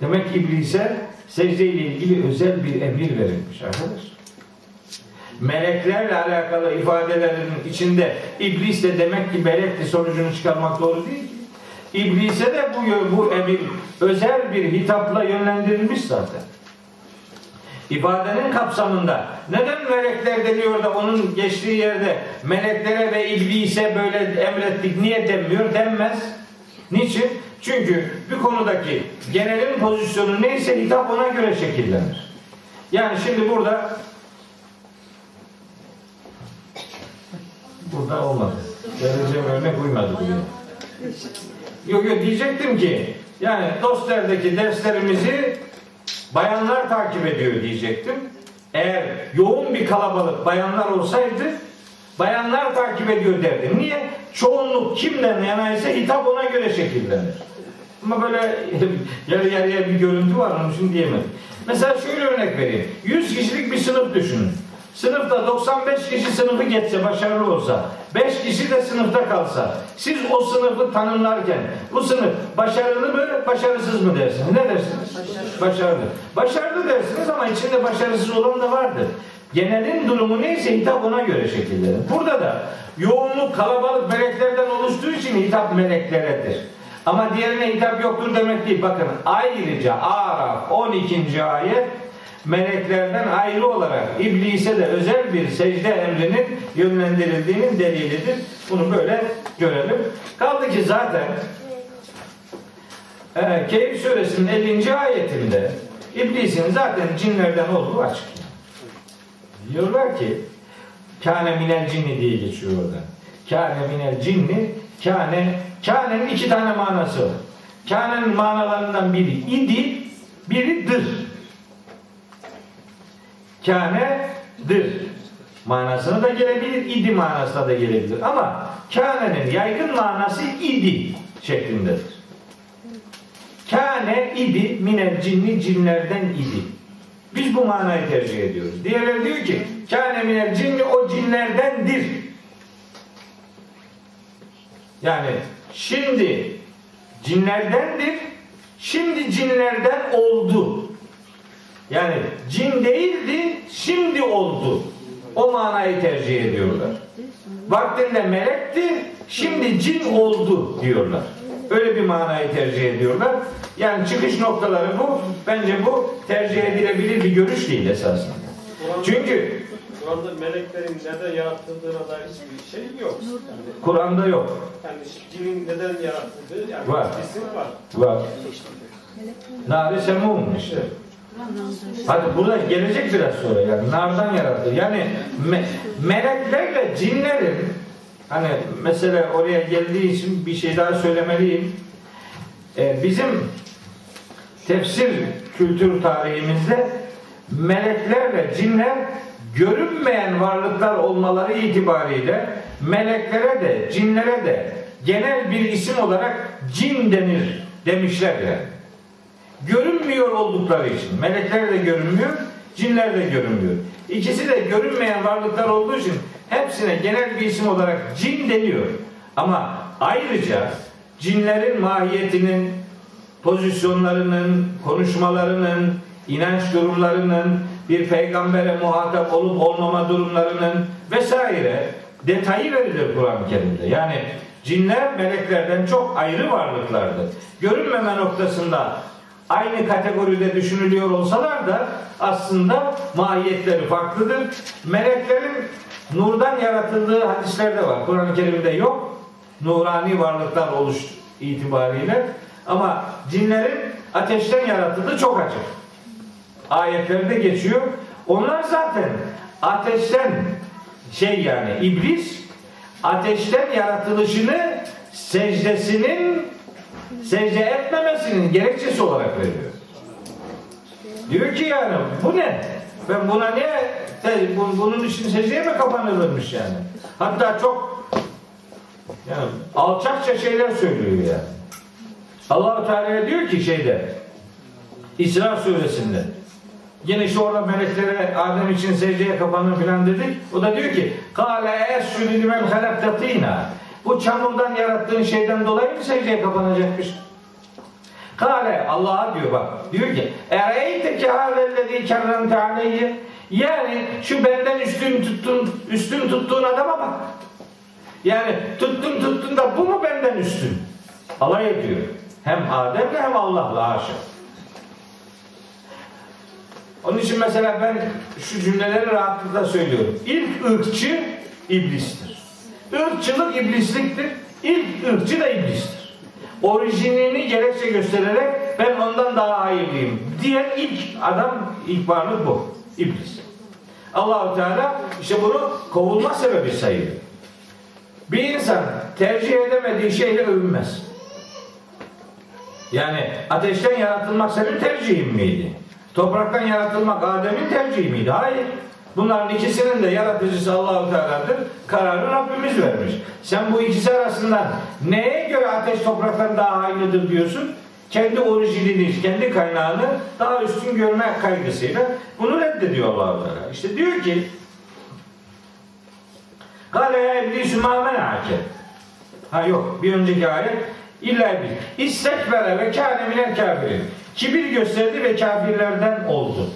Speaker 1: Demek ki iblise secde ile ilgili özel bir emir verilmiş arkadaş. Meleklerle alakalı ifadelerin içinde iblis de demek ki melekti sonucunu çıkarmak doğru değil ki. İblise de bu, bu emir özel bir hitapla yönlendirilmiş zaten. İfadenin kapsamında neden melekler deniyor da onun geçtiği yerde meleklere ve iblise böyle emrettik niye denmiyor denmez. Niçin? Çünkü bir konudaki genelin pozisyonu neyse hitap ona göre şekillenir. Yani şimdi burada burada olmadı. Vereceğim örnek uymadı buraya. Yok yok diyecektim ki yani dostlardaki derslerimizi bayanlar takip ediyor diyecektim. Eğer yoğun bir kalabalık bayanlar olsaydı bayanlar takip ediyor derdim. Niye? Çoğunluk kimden yanaysa hitap ona göre şekillenir. Ama böyle [laughs] yarı yarıya bir görüntü var onun için diyemedim. Mesela şöyle örnek vereyim. 100 kişilik bir sınıf düşünün. Sınıfta 95 kişi sınıfı geçse başarılı olsa 5 kişi de sınıfta kalsa siz o sınıfı tanımlarken bu sınıf başarılı mı başarısız mı dersiniz? Ne dersiniz? Başarılı. Başarılı dersiniz ama içinde başarısız olan da vardır. Genelin durumu neyse hitap ona göre şekillenir. Burada da yoğunluk kalabalık meleklerden oluştuğu için hitap melekleredir. Ama diğerine hitap yoktur demek değil. Bakın ayrıca Araf 12. ayet meleklerden ayrı olarak iblise de özel bir secde emrinin yönlendirildiğinin delilidir. Bunu böyle görelim. Kaldı ki zaten e, Keyif suresinin 50. ayetinde iblisin zaten cinlerden olduğu açık. Diyorlar ki kâne minel cinni diye geçiyor orada. Kâne minel cinni kâne kânenin iki tane manası var. Kânenin manalarından biri idi, biri dır. Kâne'dir manasına da gelebilir, idi manasına da gelebilir. Ama kânenin yaygın manası idi şeklindedir. Kâne idi minel cinni cinlerden idi. Biz bu manayı tercih ediyoruz. Diğerleri diyor ki kâne minel cinni o cinlerdendir. Yani şimdi cinlerdendir. Şimdi cinlerden oldu. Yani cin değildi, şimdi oldu. O manayı tercih ediyorlar. Vaktinde melekti, şimdi cin oldu diyorlar. Öyle bir manayı tercih ediyorlar. Yani çıkış noktaları bu. Bence bu tercih edilebilir bir görüş değil esasında.
Speaker 2: Kur'an'da-
Speaker 1: Çünkü
Speaker 2: Kur'an'da meleklerin neden yaratıldığına dair hiçbir şey yok. Yani,
Speaker 1: Kur'an'da yok.
Speaker 2: yani cinin neden yaratıldığı yani
Speaker 1: Var.
Speaker 2: var.
Speaker 1: Var. Nari semum işte. Hadi burada gelecek biraz sonra yani nardan yaratılır. Yani me- meleklerle cinlerin hani mesela oraya geldiği için bir şey daha söylemeliyim. Ee, bizim tefsir kültür tarihimizde meleklerle cinler görünmeyen varlıklar olmaları itibariyle meleklere de cinlere de genel bir isim olarak cin denir demişler yani görünmüyor oldukları için. Melekler de görünmüyor, cinler de görünmüyor. İkisi de görünmeyen varlıklar olduğu için hepsine genel bir isim olarak cin deniyor. Ama ayrıca cinlerin mahiyetinin, pozisyonlarının, konuşmalarının, inanç durumlarının, bir peygambere muhatap olup olmama durumlarının vesaire detayı verilir Kur'an-ı Kerim'de. Yani cinler meleklerden çok ayrı varlıklardır. Görünmeme noktasında aynı kategoride düşünülüyor olsalar da aslında mahiyetleri farklıdır. Meleklerin nurdan yaratıldığı hadislerde var. Kur'an-ı Kerim'de yok. Nurani varlıklar oluş itibariyle. Ama cinlerin ateşten yaratıldığı çok açık. Ayetlerde geçiyor. Onlar zaten ateşten şey yani iblis ateşten yaratılışını secdesinin secde etmemesinin gerekçesi olarak veriyor. Diyor ki yani bu ne? Ben buna bu- bunun için secdeye mi kapanılırmış yani? Hatta çok yani alçakça şeyler söylüyor yani. Allahu Teala diyor ki şeyde İsra suresinde Yine işte orada meleklere Adem için secdeye kapanın filan dedik. O da diyor ki Kale escüdü limen halaktatina Bu çamurdan yarattığın şeyden dolayı mı secdeye kapanacakmış? Kale Allah'a diyor bak. Diyor ki Ereyteke hâzellezî kerremte aleyhi Yani şu benden üstün tuttun, üstün tuttuğun adama bak. Yani tuttun tuttun da bu mu benden üstün? Alay ediyor. Hem Adem'le hem Allah'la haşa. Onun için mesela ben şu cümleleri rahatlıkla söylüyorum. İlk ırkçı iblistir. Irkçılık iblisliktir. İlk ırkçı da iblistir. Orijinini gerekçe göstererek ben ondan daha hayırlıyım diyen ilk adam, ilk varlık bu. İblis. Allahu Teala işte bunu kovulma sebebi sayıyor. Bir insan tercih edemediği şeyle övünmez. Yani ateşten yaratılmak senin tercihin miydi? Topraktan yaratılmak Adem'in tercihi miydi? Hayır. Bunların ikisinin de yaratıcısı Allahu Teala'dır. Kararı Rabbimiz vermiş. Sen bu ikisi arasından neye göre ateş topraktan daha hayırlıdır diyorsun? Kendi orijinini, kendi kaynağını daha üstün görme kaygısıyla bunu reddediyor Allahu Teala. İşte diyor ki Kale ya iblisu ma. Ha yok bir önceki ayet illa iblis. İstekbere ve kâne minel kafirin. Kibir gösterdi ve kafirlerden oldu.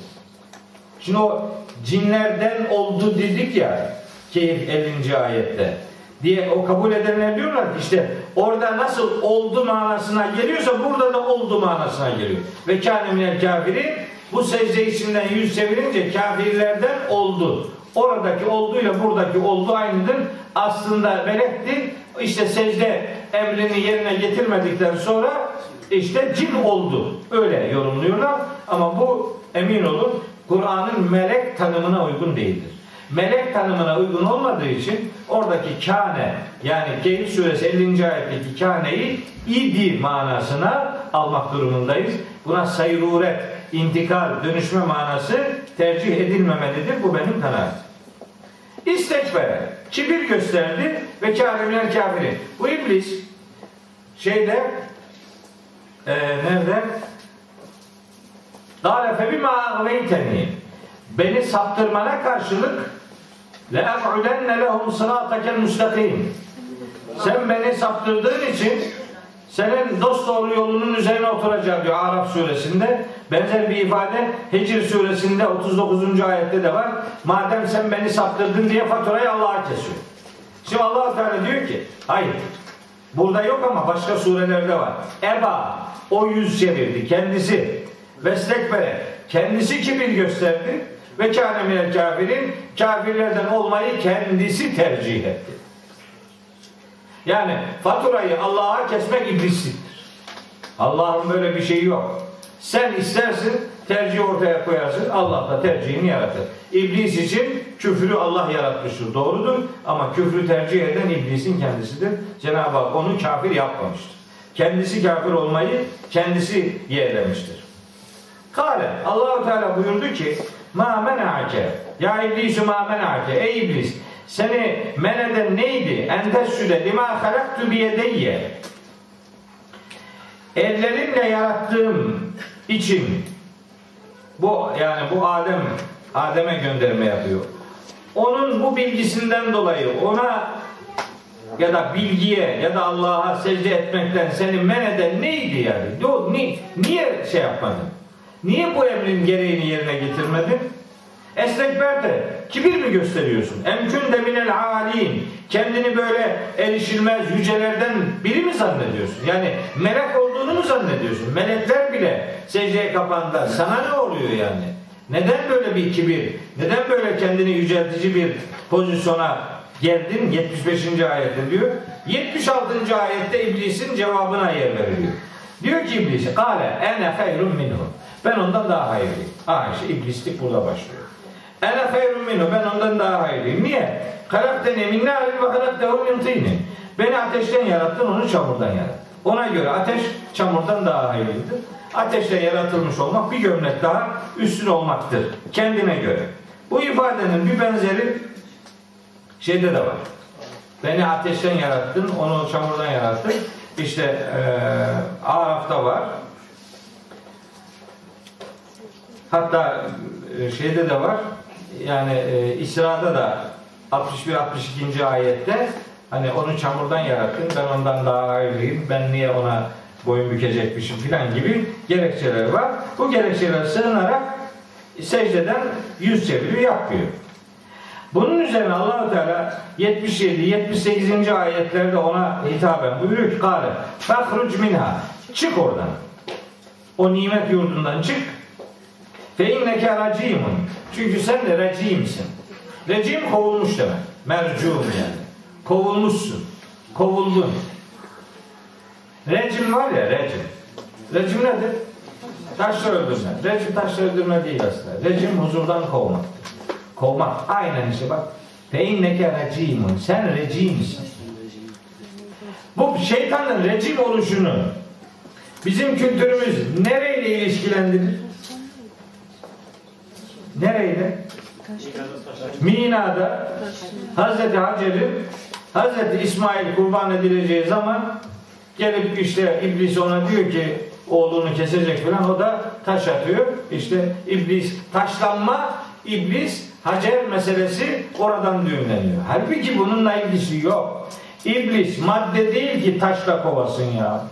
Speaker 1: Şimdi o cinlerden oldu dedik ya Keyif 50. ayette diye o kabul edenler diyorlar ki işte orada nasıl oldu manasına geliyorsa burada da oldu manasına geliyor. Ve kâne minel kafirin bu secde içinden yüz çevirince kafirlerden oldu. Oradaki olduğuyla buradaki oldu aynıdır. Aslında melekti. İşte secde emrini yerine getirmedikten sonra işte cin oldu. Öyle yorumluyorlar. Ama bu emin olun Kur'an'ın melek tanımına uygun değildir. Melek tanımına uygun olmadığı için oradaki kâne yani Kehf suresi 50. ayetteki kâneyi idi manasına almak durumundayız. Buna sayruret, intikal, dönüşme manası tercih edilmemelidir. Bu benim kanaatim. İstekbere, kibir gösterdi ve kârimler kafiri. Bu iblis şeyde e, nerede? Gâle febimâ agveyteni Beni saptırmana karşılık le'em'udenne lehum sırâtekel müstakim Sen beni saptırdığın için senin dost doğru yolunun üzerine oturacağım diyor Araf suresinde. Benzer bir ifade Hicr suresinde 39. ayette de var. Madem sen beni saptırdın diye faturayı Allah'a kesiyor. Şimdi Allah Teala diyor ki hayır burada yok ama başka surelerde var. Eba o yüz çevirdi kendisi. Vestekbere kendisi kibir gösterdi ve kâne kafirin kafirlerden olmayı kendisi tercih etti. Yani faturayı Allah'a kesmek iblisliktir. Allah'ın böyle bir şeyi yok. Sen istersin tercih ortaya koyarsın. Allah da tercihini yaratır. İblis için küfrü Allah yaratmıştır. Doğrudur. Ama küfrü tercih eden iblisin kendisidir. Cenab-ı Hak onu kafir yapmamıştır. Kendisi kafir olmayı kendisi yeğlemiştir. Kale Allahu Teala buyurdu ki ma menake ya iblisu ma menake ey iblis seni men eden neydi? En tesüde lima halaktu biyedeyye ellerimle yarattığım için bu yani bu Adem Adem'e gönderme yapıyor. Onun bu bilgisinden dolayı ona ya da bilgiye ya da Allah'a secde etmekten seni men eden neydi yani? O, ni, niye şey yapmadın? Niye bu emrin gereğini yerine getirmedin? Estekber de kibir mi gösteriyorsun? Emkün de minel alin. Kendini böyle erişilmez yücelerden biri mi zannediyorsun? Yani melek olduğunu mu zannediyorsun? Melekler bile secdeye kapandılar. Sana ne oluyor yani? Neden böyle bir kibir? Neden böyle kendini yüceltici bir pozisyona geldin? 75. ayette diyor. 76. ayette iblisin cevabına yer veriliyor. Diyor ki iblis, kâle ene hayrun minhu. Ben ondan daha hayırlıyım. Aa işte iblislik burada başlıyor. Ene hayrun minhu. Ben ondan daha hayırlıyım. Niye? Kalakteni min nârin ve kalaktehu min tînin. Beni ateşten yarattın, onu çamurdan yarattın. Ona göre ateş çamurdan daha hayırlıdır. Ateşle yaratılmış olmak bir gömlek daha üstün olmaktır. Kendine göre. Bu ifadenin bir benzeri şeyde de var. Beni ateşten yarattın, onu çamurdan yarattın. İşte eee Araf'ta var. Hatta e, şeyde de var. Yani e, İsra'da da 61-62. ayette hani onu çamurdan yarattın, ben ondan daha hayırlıyım, ben niye ona boyun bükecekmişim filan gibi gerekçeler var. Bu gerekçeler sığınarak secdeden yüz çeviriyor, yapmıyor. Bunun üzerine Allahu Teala 77 78. ayetlerde ona hitaben buyuruyor ki kâle fahruc minha çık oradan. O nimet yurdundan çık. Fe inneke racimun. Çünkü sen de recimsin. Recim kovulmuş demek. Mercum yani. Kovulmuşsun. Kovuldun. Recim var ya recim. Recim nedir? Taşla öldürme. Recim taşla öldürme değil aslında. Recim huzurdan kovmaktır. Kovmak. Aynen işte bak. Fe inneke recimun. Sen recimsin. Bu şeytanın recim oluşunu bizim kültürümüz nereyle ilişkilendirir? Nereyle? Mina'da Hazreti Hacer'in Hazreti İsmail kurban edileceği zaman gelip işte iblis ona diyor ki oğlunu kesecek falan o da taş atıyor. İşte iblis taşlanma iblis Hacer meselesi oradan düğümleniyor. Halbuki bununla ilgisi yok. İblis madde değil ki taşla kovasın ya.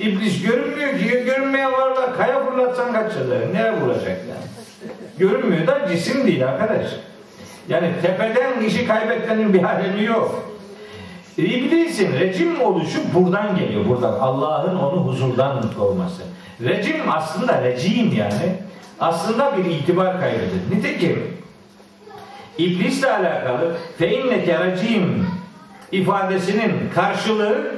Speaker 1: İblis görünmüyor ki görünmeyen varlar kaya fırlatsan kaçırır. Nereye vuracak yani? Görünmüyor da cisim değil arkadaş. Yani tepeden işi kaybetmenin bir alemi yok. İblisin recim oluşu buradan geliyor. Buradan. Allah'ın onu huzurdan kovması. Recim aslında recim yani. Aslında bir itibar kaybıdır. Nitekim iblisle alakalı fe inneke ifadesinin karşılığı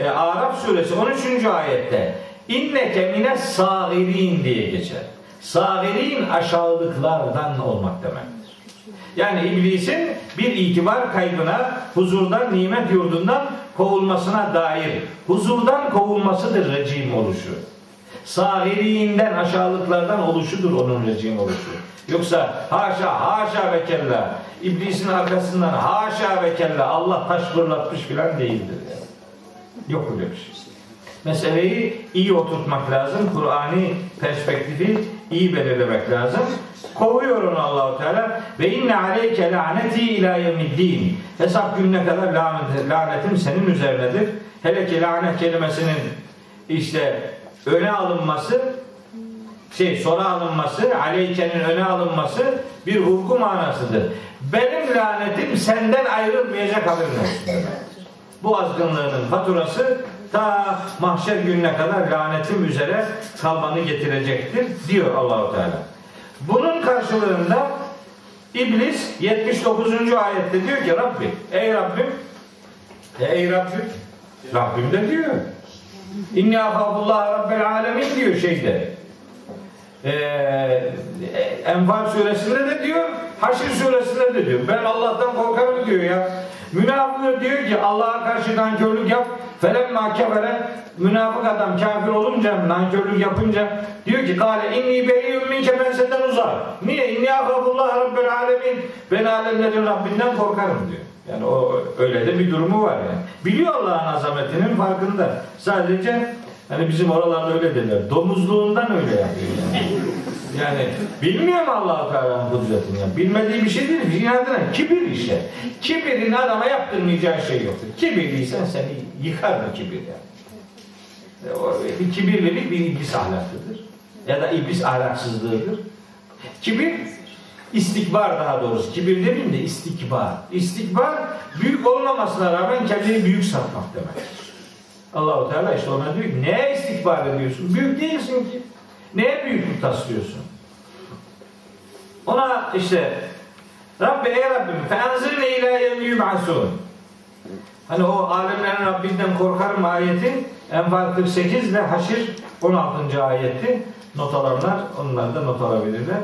Speaker 1: e, Araf suresi 13. ayette inneke mine sagirin diye geçer. Sagirin aşağılıklardan olmak demektir. Yani iblisin bir itibar kaybına, huzurdan, nimet yurdundan kovulmasına dair huzurdan kovulmasıdır recim oluşu. Sahirinden aşağılıklardan oluşudur onun recim oluşu. Yoksa haşa haşa ve kella iblisin arkasından haşa ve kella Allah taş fırlatmış filan değildir. Yok öyle bir şey. Meseleyi iyi oturtmak lazım. Kur'ani perspektifi iyi belirlemek lazım. Kovuyor onu Allahu Teala ve inne aleyke laneti ila yevmiddin. Hesap gününe kadar lanet, lanetim senin üzerinedir. Hele ki lanet kelimesinin işte öne alınması şey sonra alınması, aleykenin öne alınması bir vurgu manasıdır. Benim lanetim senden ayrılmayacak haberin. Bu azgınlığının faturası ta mahşer gününe kadar lanetim üzere kalmanı getirecektir diyor Allahu Teala. Bunun karşılığında İblis 79. ayette diyor ki Rabbim, ey Rabbim, ey Rabbim, Rabbim de diyor. İnni afabullah rabbel alemin diyor şeyde. Ee, Enfal suresinde de diyor, Haşr suresinde de diyor. Ben Allah'tan korkarım diyor ya. Münafık diyor ki Allah'a karşı nankörlük yap. Felemma kefere münafık adam kafir olunca nankörlük yapınca diyor ki kale inni beriyyum minke ben senden uzak. Niye? İnni afabullah rabbel alemin. Ben alemlerin Rabbinden korkarım diyor. Yani o öyle de bir durumu var yani. Biliyor Allah'ın azametinin farkında. Sadece hani bizim oralarda öyle derler. Domuzluğundan öyle yapıyor yani. Yani bilmiyor mu Allah-u Teala'nın kudretini? Yani bilmediği bir şey değil. İnadına kibir işte. Kibirin adama yaptırmayacağı şey yoktur. Kibirliysen seni yıkar bu kibir yani. O bir kibirlilik bir iblis ahlakıdır. Ya da iblis ahlaksızlığıdır. Kibir istikbar daha doğrusu. Kibir demeyeyim de istikbar. İstikbar büyük olmamasına rağmen kendini büyük satmak demek. Allahu Teala işte ona diyor ki neye istikbar ediyorsun? Büyük değilsin ki. Neye büyüklük taslıyorsun? Ona işte Rabbi ey Rabbim feenzirne ila yevmi yub'asun. Hani o alemlerin Rabbinden korkarım ayeti Enfal 48 ile Haşir 16. ayetti. Not alanlar onlar da not alabilirler.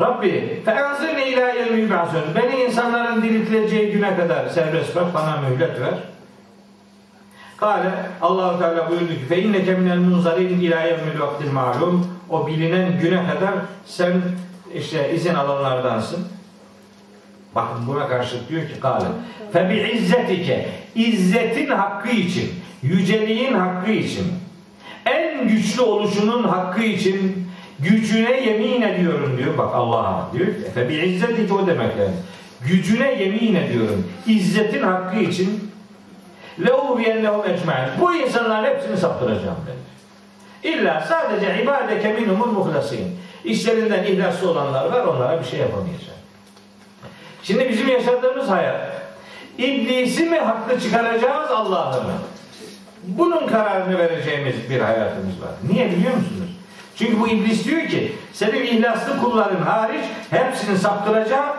Speaker 1: Rabbi feenzirne ila yevmi yub'asun. Beni insanların diriltileceği güne kadar serbest bırak bana mühlet ver. Kale Allahu Teala buyurdu ki fe inneke minel munzarin ila malum. O bilinen güne kadar sen işte izin alanlardansın. Bakın buna karşılık diyor ki kale fe bi izzetike izzetin hakkı için yüceliğin hakkı için en güçlü oluşunun hakkı için gücüne yemin ediyorum diyor. Bak Allah'a diyor ki izzetike o demek yani. Gücüne yemin ediyorum. İzzetin hakkı için لَاُوْبِيَنَّهُمْ اَجْمَعِينَ Bu insanların hepsini saptıracağım dedi. İlla sadece ibadeke minhumul muhlasin. İşlerinden ihlaslı olanlar var onlara bir şey yapamayacağım. Şimdi bizim yaşadığımız hayat iblisi mi haklı çıkaracağız Allah'ı mı? Bunun kararını vereceğimiz bir hayatımız var. Niye biliyor musunuz? Çünkü bu iblis diyor ki senin ihlaslı kulların hariç hepsini saptıracağım.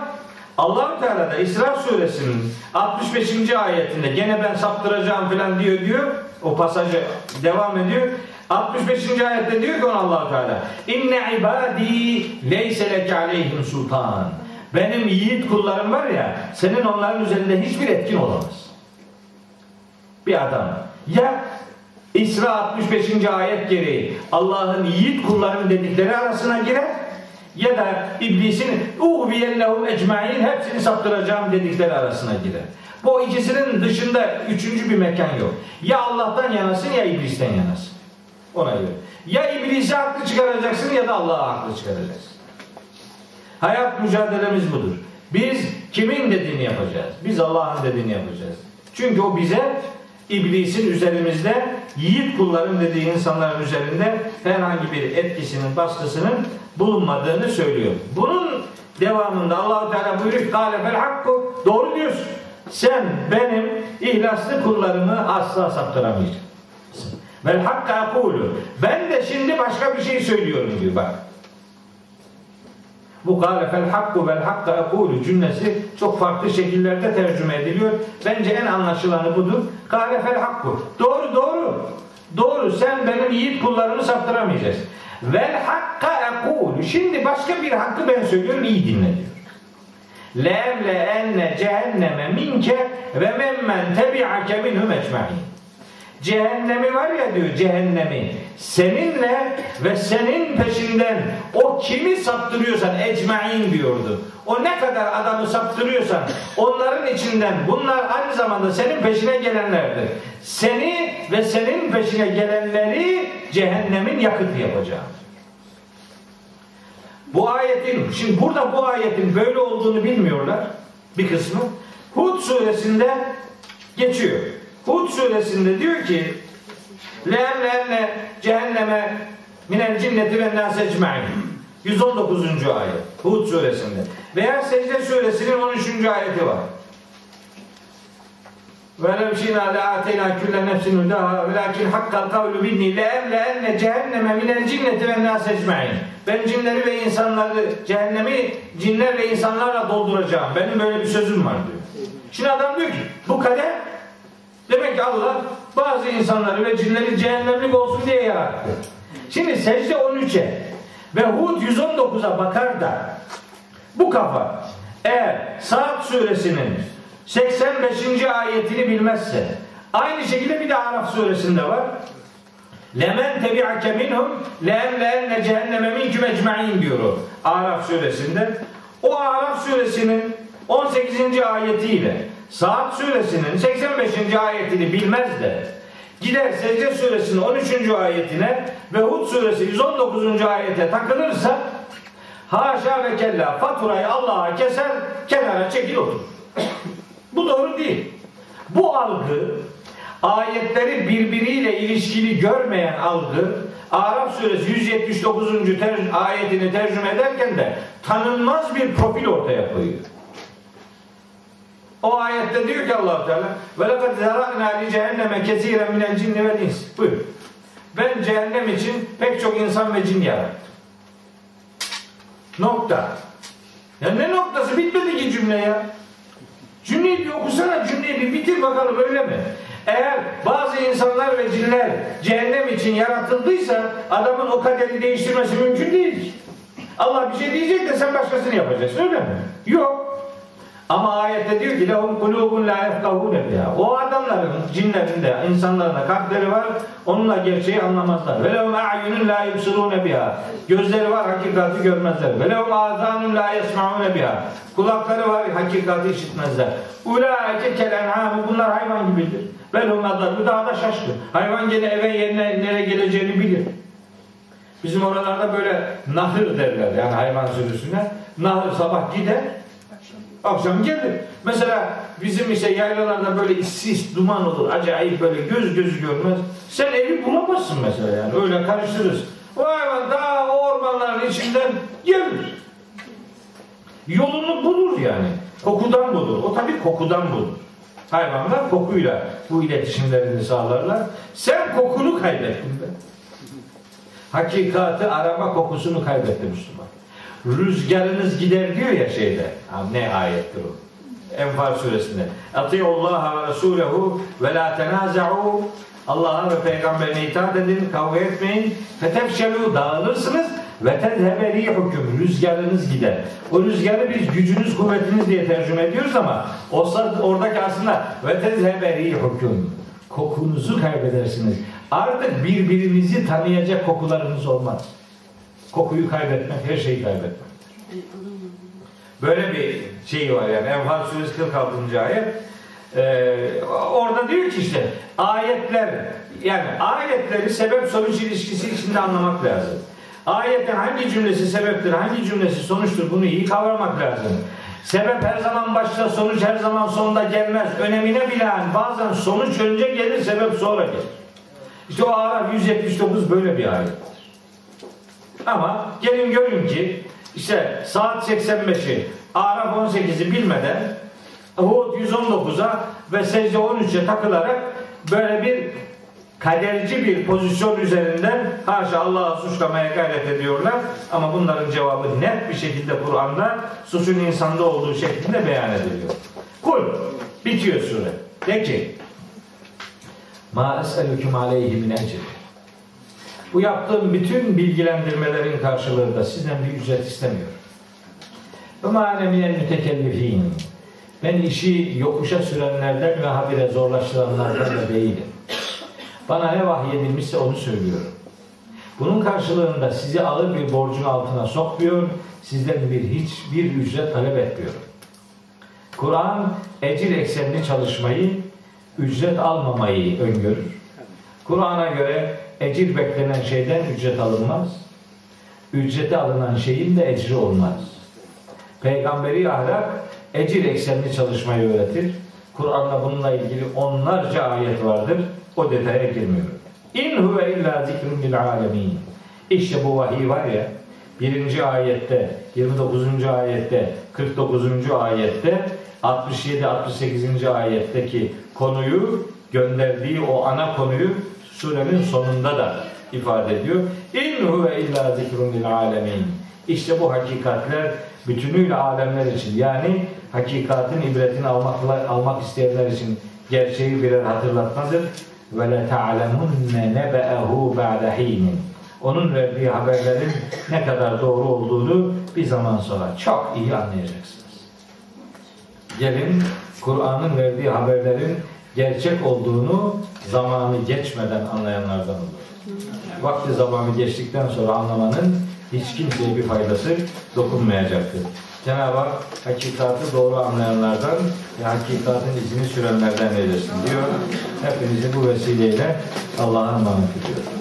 Speaker 1: allah Teala da İsra suresinin 65. ayetinde gene ben saptıracağım falan diyor diyor. O pasajı devam ediyor. 65. ayette diyor ki allah Teala İnne ibadi leyse leke aleyhim sultan. Benim yiğit kullarım var ya senin onların üzerinde hiçbir etkin olamaz. Bir adam ya İsra 65. ayet gereği Allah'ın yiğit kullarım dedikleri arasına girer ya da iblisin uhviyellehum ecmain hepsini saptıracağım dedikleri arasına girer. Bu ikisinin dışında üçüncü bir mekan yok. Ya Allah'tan yanasın ya iblisten yanasın. Ona göre. Ya iblisi haklı çıkaracaksın ya da Allah'a haklı çıkaracaksın. Hayat mücadelemiz budur. Biz kimin dediğini yapacağız? Biz Allah'ın dediğini yapacağız. Çünkü o bize iblisin üzerimizde yiğit kulların dediği insanların üzerinde herhangi bir etkisinin, baskısının bulunmadığını söylüyor. Bunun devamında Allahu Teala buyuruyor kâle fel hakku doğru diyorsun. Sen benim ihlaslı kullarımı asla saptıramayacaksın. Vel hakka akulu. Ben de şimdi başka bir şey söylüyorum diyor bak. Bu gâle fel hakku vel hakka akulu cümlesi çok farklı şekillerde tercüme ediliyor. Bence en anlaşılanı budur. Gâle fel hakku. Doğru doğru. Doğru sen benim yiğit kullarımı saptıramayacaksın. Vel hakka akulu. Şimdi başka bir hakkı ben söylüyorum iyi dinle diyor. Le'emle enne cehenneme minke ve memmen tebi'ake minhum ecma'in. Cehennemi var ya diyor cehennemi seninle ve senin peşinden o kimi saptırıyorsan ecmain diyordu. O ne kadar adamı saptırıyorsan onların içinden bunlar aynı zamanda senin peşine gelenlerdir. Seni ve senin peşine gelenleri cehennemin yakıtı yapacağım. Bu ayetin, şimdi burada bu ayetin böyle olduğunu bilmiyorlar bir kısmı. Hud suresinde geçiyor. Hud suresinde diyor ki Le'emle'enne cehenneme minel cinneti ve ecmain 119. ayet Hud suresinde. Veya Secde suresinin 13. ayeti var. Ve lev şina la ateyna külle nefsin hudaha ve lakin hakkal kavlu binni le'emle'enne cehenneme minel cinneti ve ecmain. Ben cinleri ve insanları cehennemi cinler ve insanlarla dolduracağım. Benim böyle bir sözüm var diyor. Şimdi adam diyor ki bu kader Demek ki Allah bazı insanları ve cinleri cehennemlik olsun diye yarattı. Şimdi secde 13'e ve Hud 119'a bakar da bu kafa eğer Saat suresinin 85. ayetini bilmezse aynı şekilde bir de Araf suresinde var. Lemen tebi'ake minhum le'emle'enne cehenneme minküm ecma'in diyor o Araf suresinde. O Araf suresinin 18. ayetiyle Saat suresinin 85. ayetini bilmez de gider Secde suresinin 13. ayetine ve Hud suresi 119. ayete takılırsa haşa ve kella faturayı Allah'a keser kenara çekil otur. Bu doğru değil. Bu algı ayetleri birbiriyle ilişkili görmeyen algı Araf suresi 179. ter- ayetini tercüme ederken de tanınmaz bir profil ortaya koyuyor. O ayette diyor ki allah Teala ve lekad zara'na li cehenneme kesiren minel cinni vel ins. Buyur. Ben cehennem için pek çok insan ve cin yarattım. Nokta. Ya ne noktası? Bitmedi ki cümle ya. Cümleyi bir okusana cümleyi bir bitir bakalım öyle mi? Eğer bazı insanlar ve cinler cehennem için yaratıldıysa adamın o kaderi değiştirmesi mümkün değil. Allah bir şey diyecek de sen başkasını yapacaksın öyle mi? Yok. Ama ayette diyor ki lehum kulubun la yefkahune biha. O adamların, cinlerin de, insanların da kalpleri var. Onunla gerçeği anlamazlar. Ve lehum a'yunun la yubsirune biha. Gözleri var, hakikati görmezler. Ve lehum azanun la yesmaune biha. Kulakları var, hakikati işitmezler. Ulaike kel en'ami. Bunlar hayvan gibidir. Ve lehum adallu daha da şaşkın. Hayvan gene eve yerine nereye geleceğini bilir. Bizim oralarda böyle nahır derler yani hayvan sürüsüne. Nahır sabah gider, akşam gelir. Mesela bizim işte yaylalarda böyle sis, duman olur. Acayip böyle göz gözü görmez. Sen evi bulamazsın mesela yani. Öyle karıştırırız. O hayvan daha o ormanların içinden gelir. Yolunu bulur yani. Kokudan bulur. O tabii kokudan bulur. Hayvanlar kokuyla bu iletişimlerini sağlarlar. Sen kokunu kaybettin be. Hakikati arama kokusunu kaybetti Müslüman. Rüzgarınız gider diyor ya şeyde. Ne ayettir o? Enfal suresinde. Atiullaha ve Resulehu ve la tenaza'u Allah'a ve peygamberine itaat edin, kavga etmeyin. Fetefşelu dağılırsınız ve tezhebe rihukum rüzgarınız gider. O rüzgarı biz gücünüz, kuvvetiniz diye tercüme ediyoruz ama o oradaki aslında ve tezhebe rihukum kokunuzu kaybedersiniz. Artık birbirinizi tanıyacak kokularınız olmaz. Kokuyu kaybetmek, her şeyi kaybetmek. Böyle bir şey var yani. Enfal suresi 46. ayet. Ee, orada diyor ki işte ayetler yani ayetleri sebep sonuç ilişkisi içinde anlamak lazım. Ayetin hangi cümlesi sebeptir, hangi cümlesi sonuçtur bunu iyi kavramak lazım. Sebep her zaman başta, sonuç her zaman sonda gelmez. Önemine binaen bazen sonuç önce gelir, sebep sonra gelir. İşte o Araf 179 böyle bir ayettir. Ama gelin görün ki işte saat 85'i Araf 18'i bilmeden Hud 119'a ve secde 13'e takılarak böyle bir kaderci bir pozisyon üzerinden haşa Allah'ı suçlamaya gayret ediyorlar. Ama bunların cevabı net bir şekilde Kur'an'da suçun insanda olduğu şeklinde beyan ediliyor. Kul bitiyor sure. De ki Ma es'elüküm aleyhi min ecr. Bu yaptığım bütün bilgilendirmelerin karşılığında sizden bir ücret istemiyorum. Ve minel mütekellifin. Ben işi yokuşa sürenlerden ve habire zorlaştıranlardan da değilim. Bana ne vahyedilmişse onu söylüyorum. Bunun karşılığında sizi ağır bir borcun altına sokmuyor, sizden bir hiçbir ücret talep etmiyorum. Kur'an ecir eksenli çalışmayı, ücret almamayı öngörür. Kur'an'a göre ecir beklenen şeyden ücret alınmaz. Ücreti alınan şeyin de ecri olmaz. Peygamberi ahlak ecir eksenli çalışmayı öğretir. Kur'an'da bununla ilgili onlarca ayet vardır. O detaya girmiyorum. İn huve illa zikrun lil alemin. İşte bu vahiy var ya birinci ayette, 29. ayette, 49. ayette, 67-68. ayetteki konuyu gönderdiği o ana konuyu surenin sonunda da ifade ediyor. İn huve illa zikrun lil alemin. İşte bu hakikatler bütünüyle alemler için yani hakikatin ibretini almakla, almak isteyenler için gerçeği birer hatırlatmadır. Ve le ta'lemunne nebe'ehu ba'de hinin. Onun verdiği haberlerin ne kadar doğru olduğunu bir zaman sonra çok iyi anlayacaksınız. Gelin Kur'an'ın verdiği haberlerin gerçek olduğunu zamanı geçmeden anlayanlardan olur. Vakti zamanı geçtikten sonra anlamanın hiç kimseye bir faydası dokunmayacaktır. Cenab-ı Hak hakikati doğru anlayanlardan ve hakikatin izini sürenlerden eylesin diyor. Hepinizi bu vesileyle Allah'a emanet ediyorum.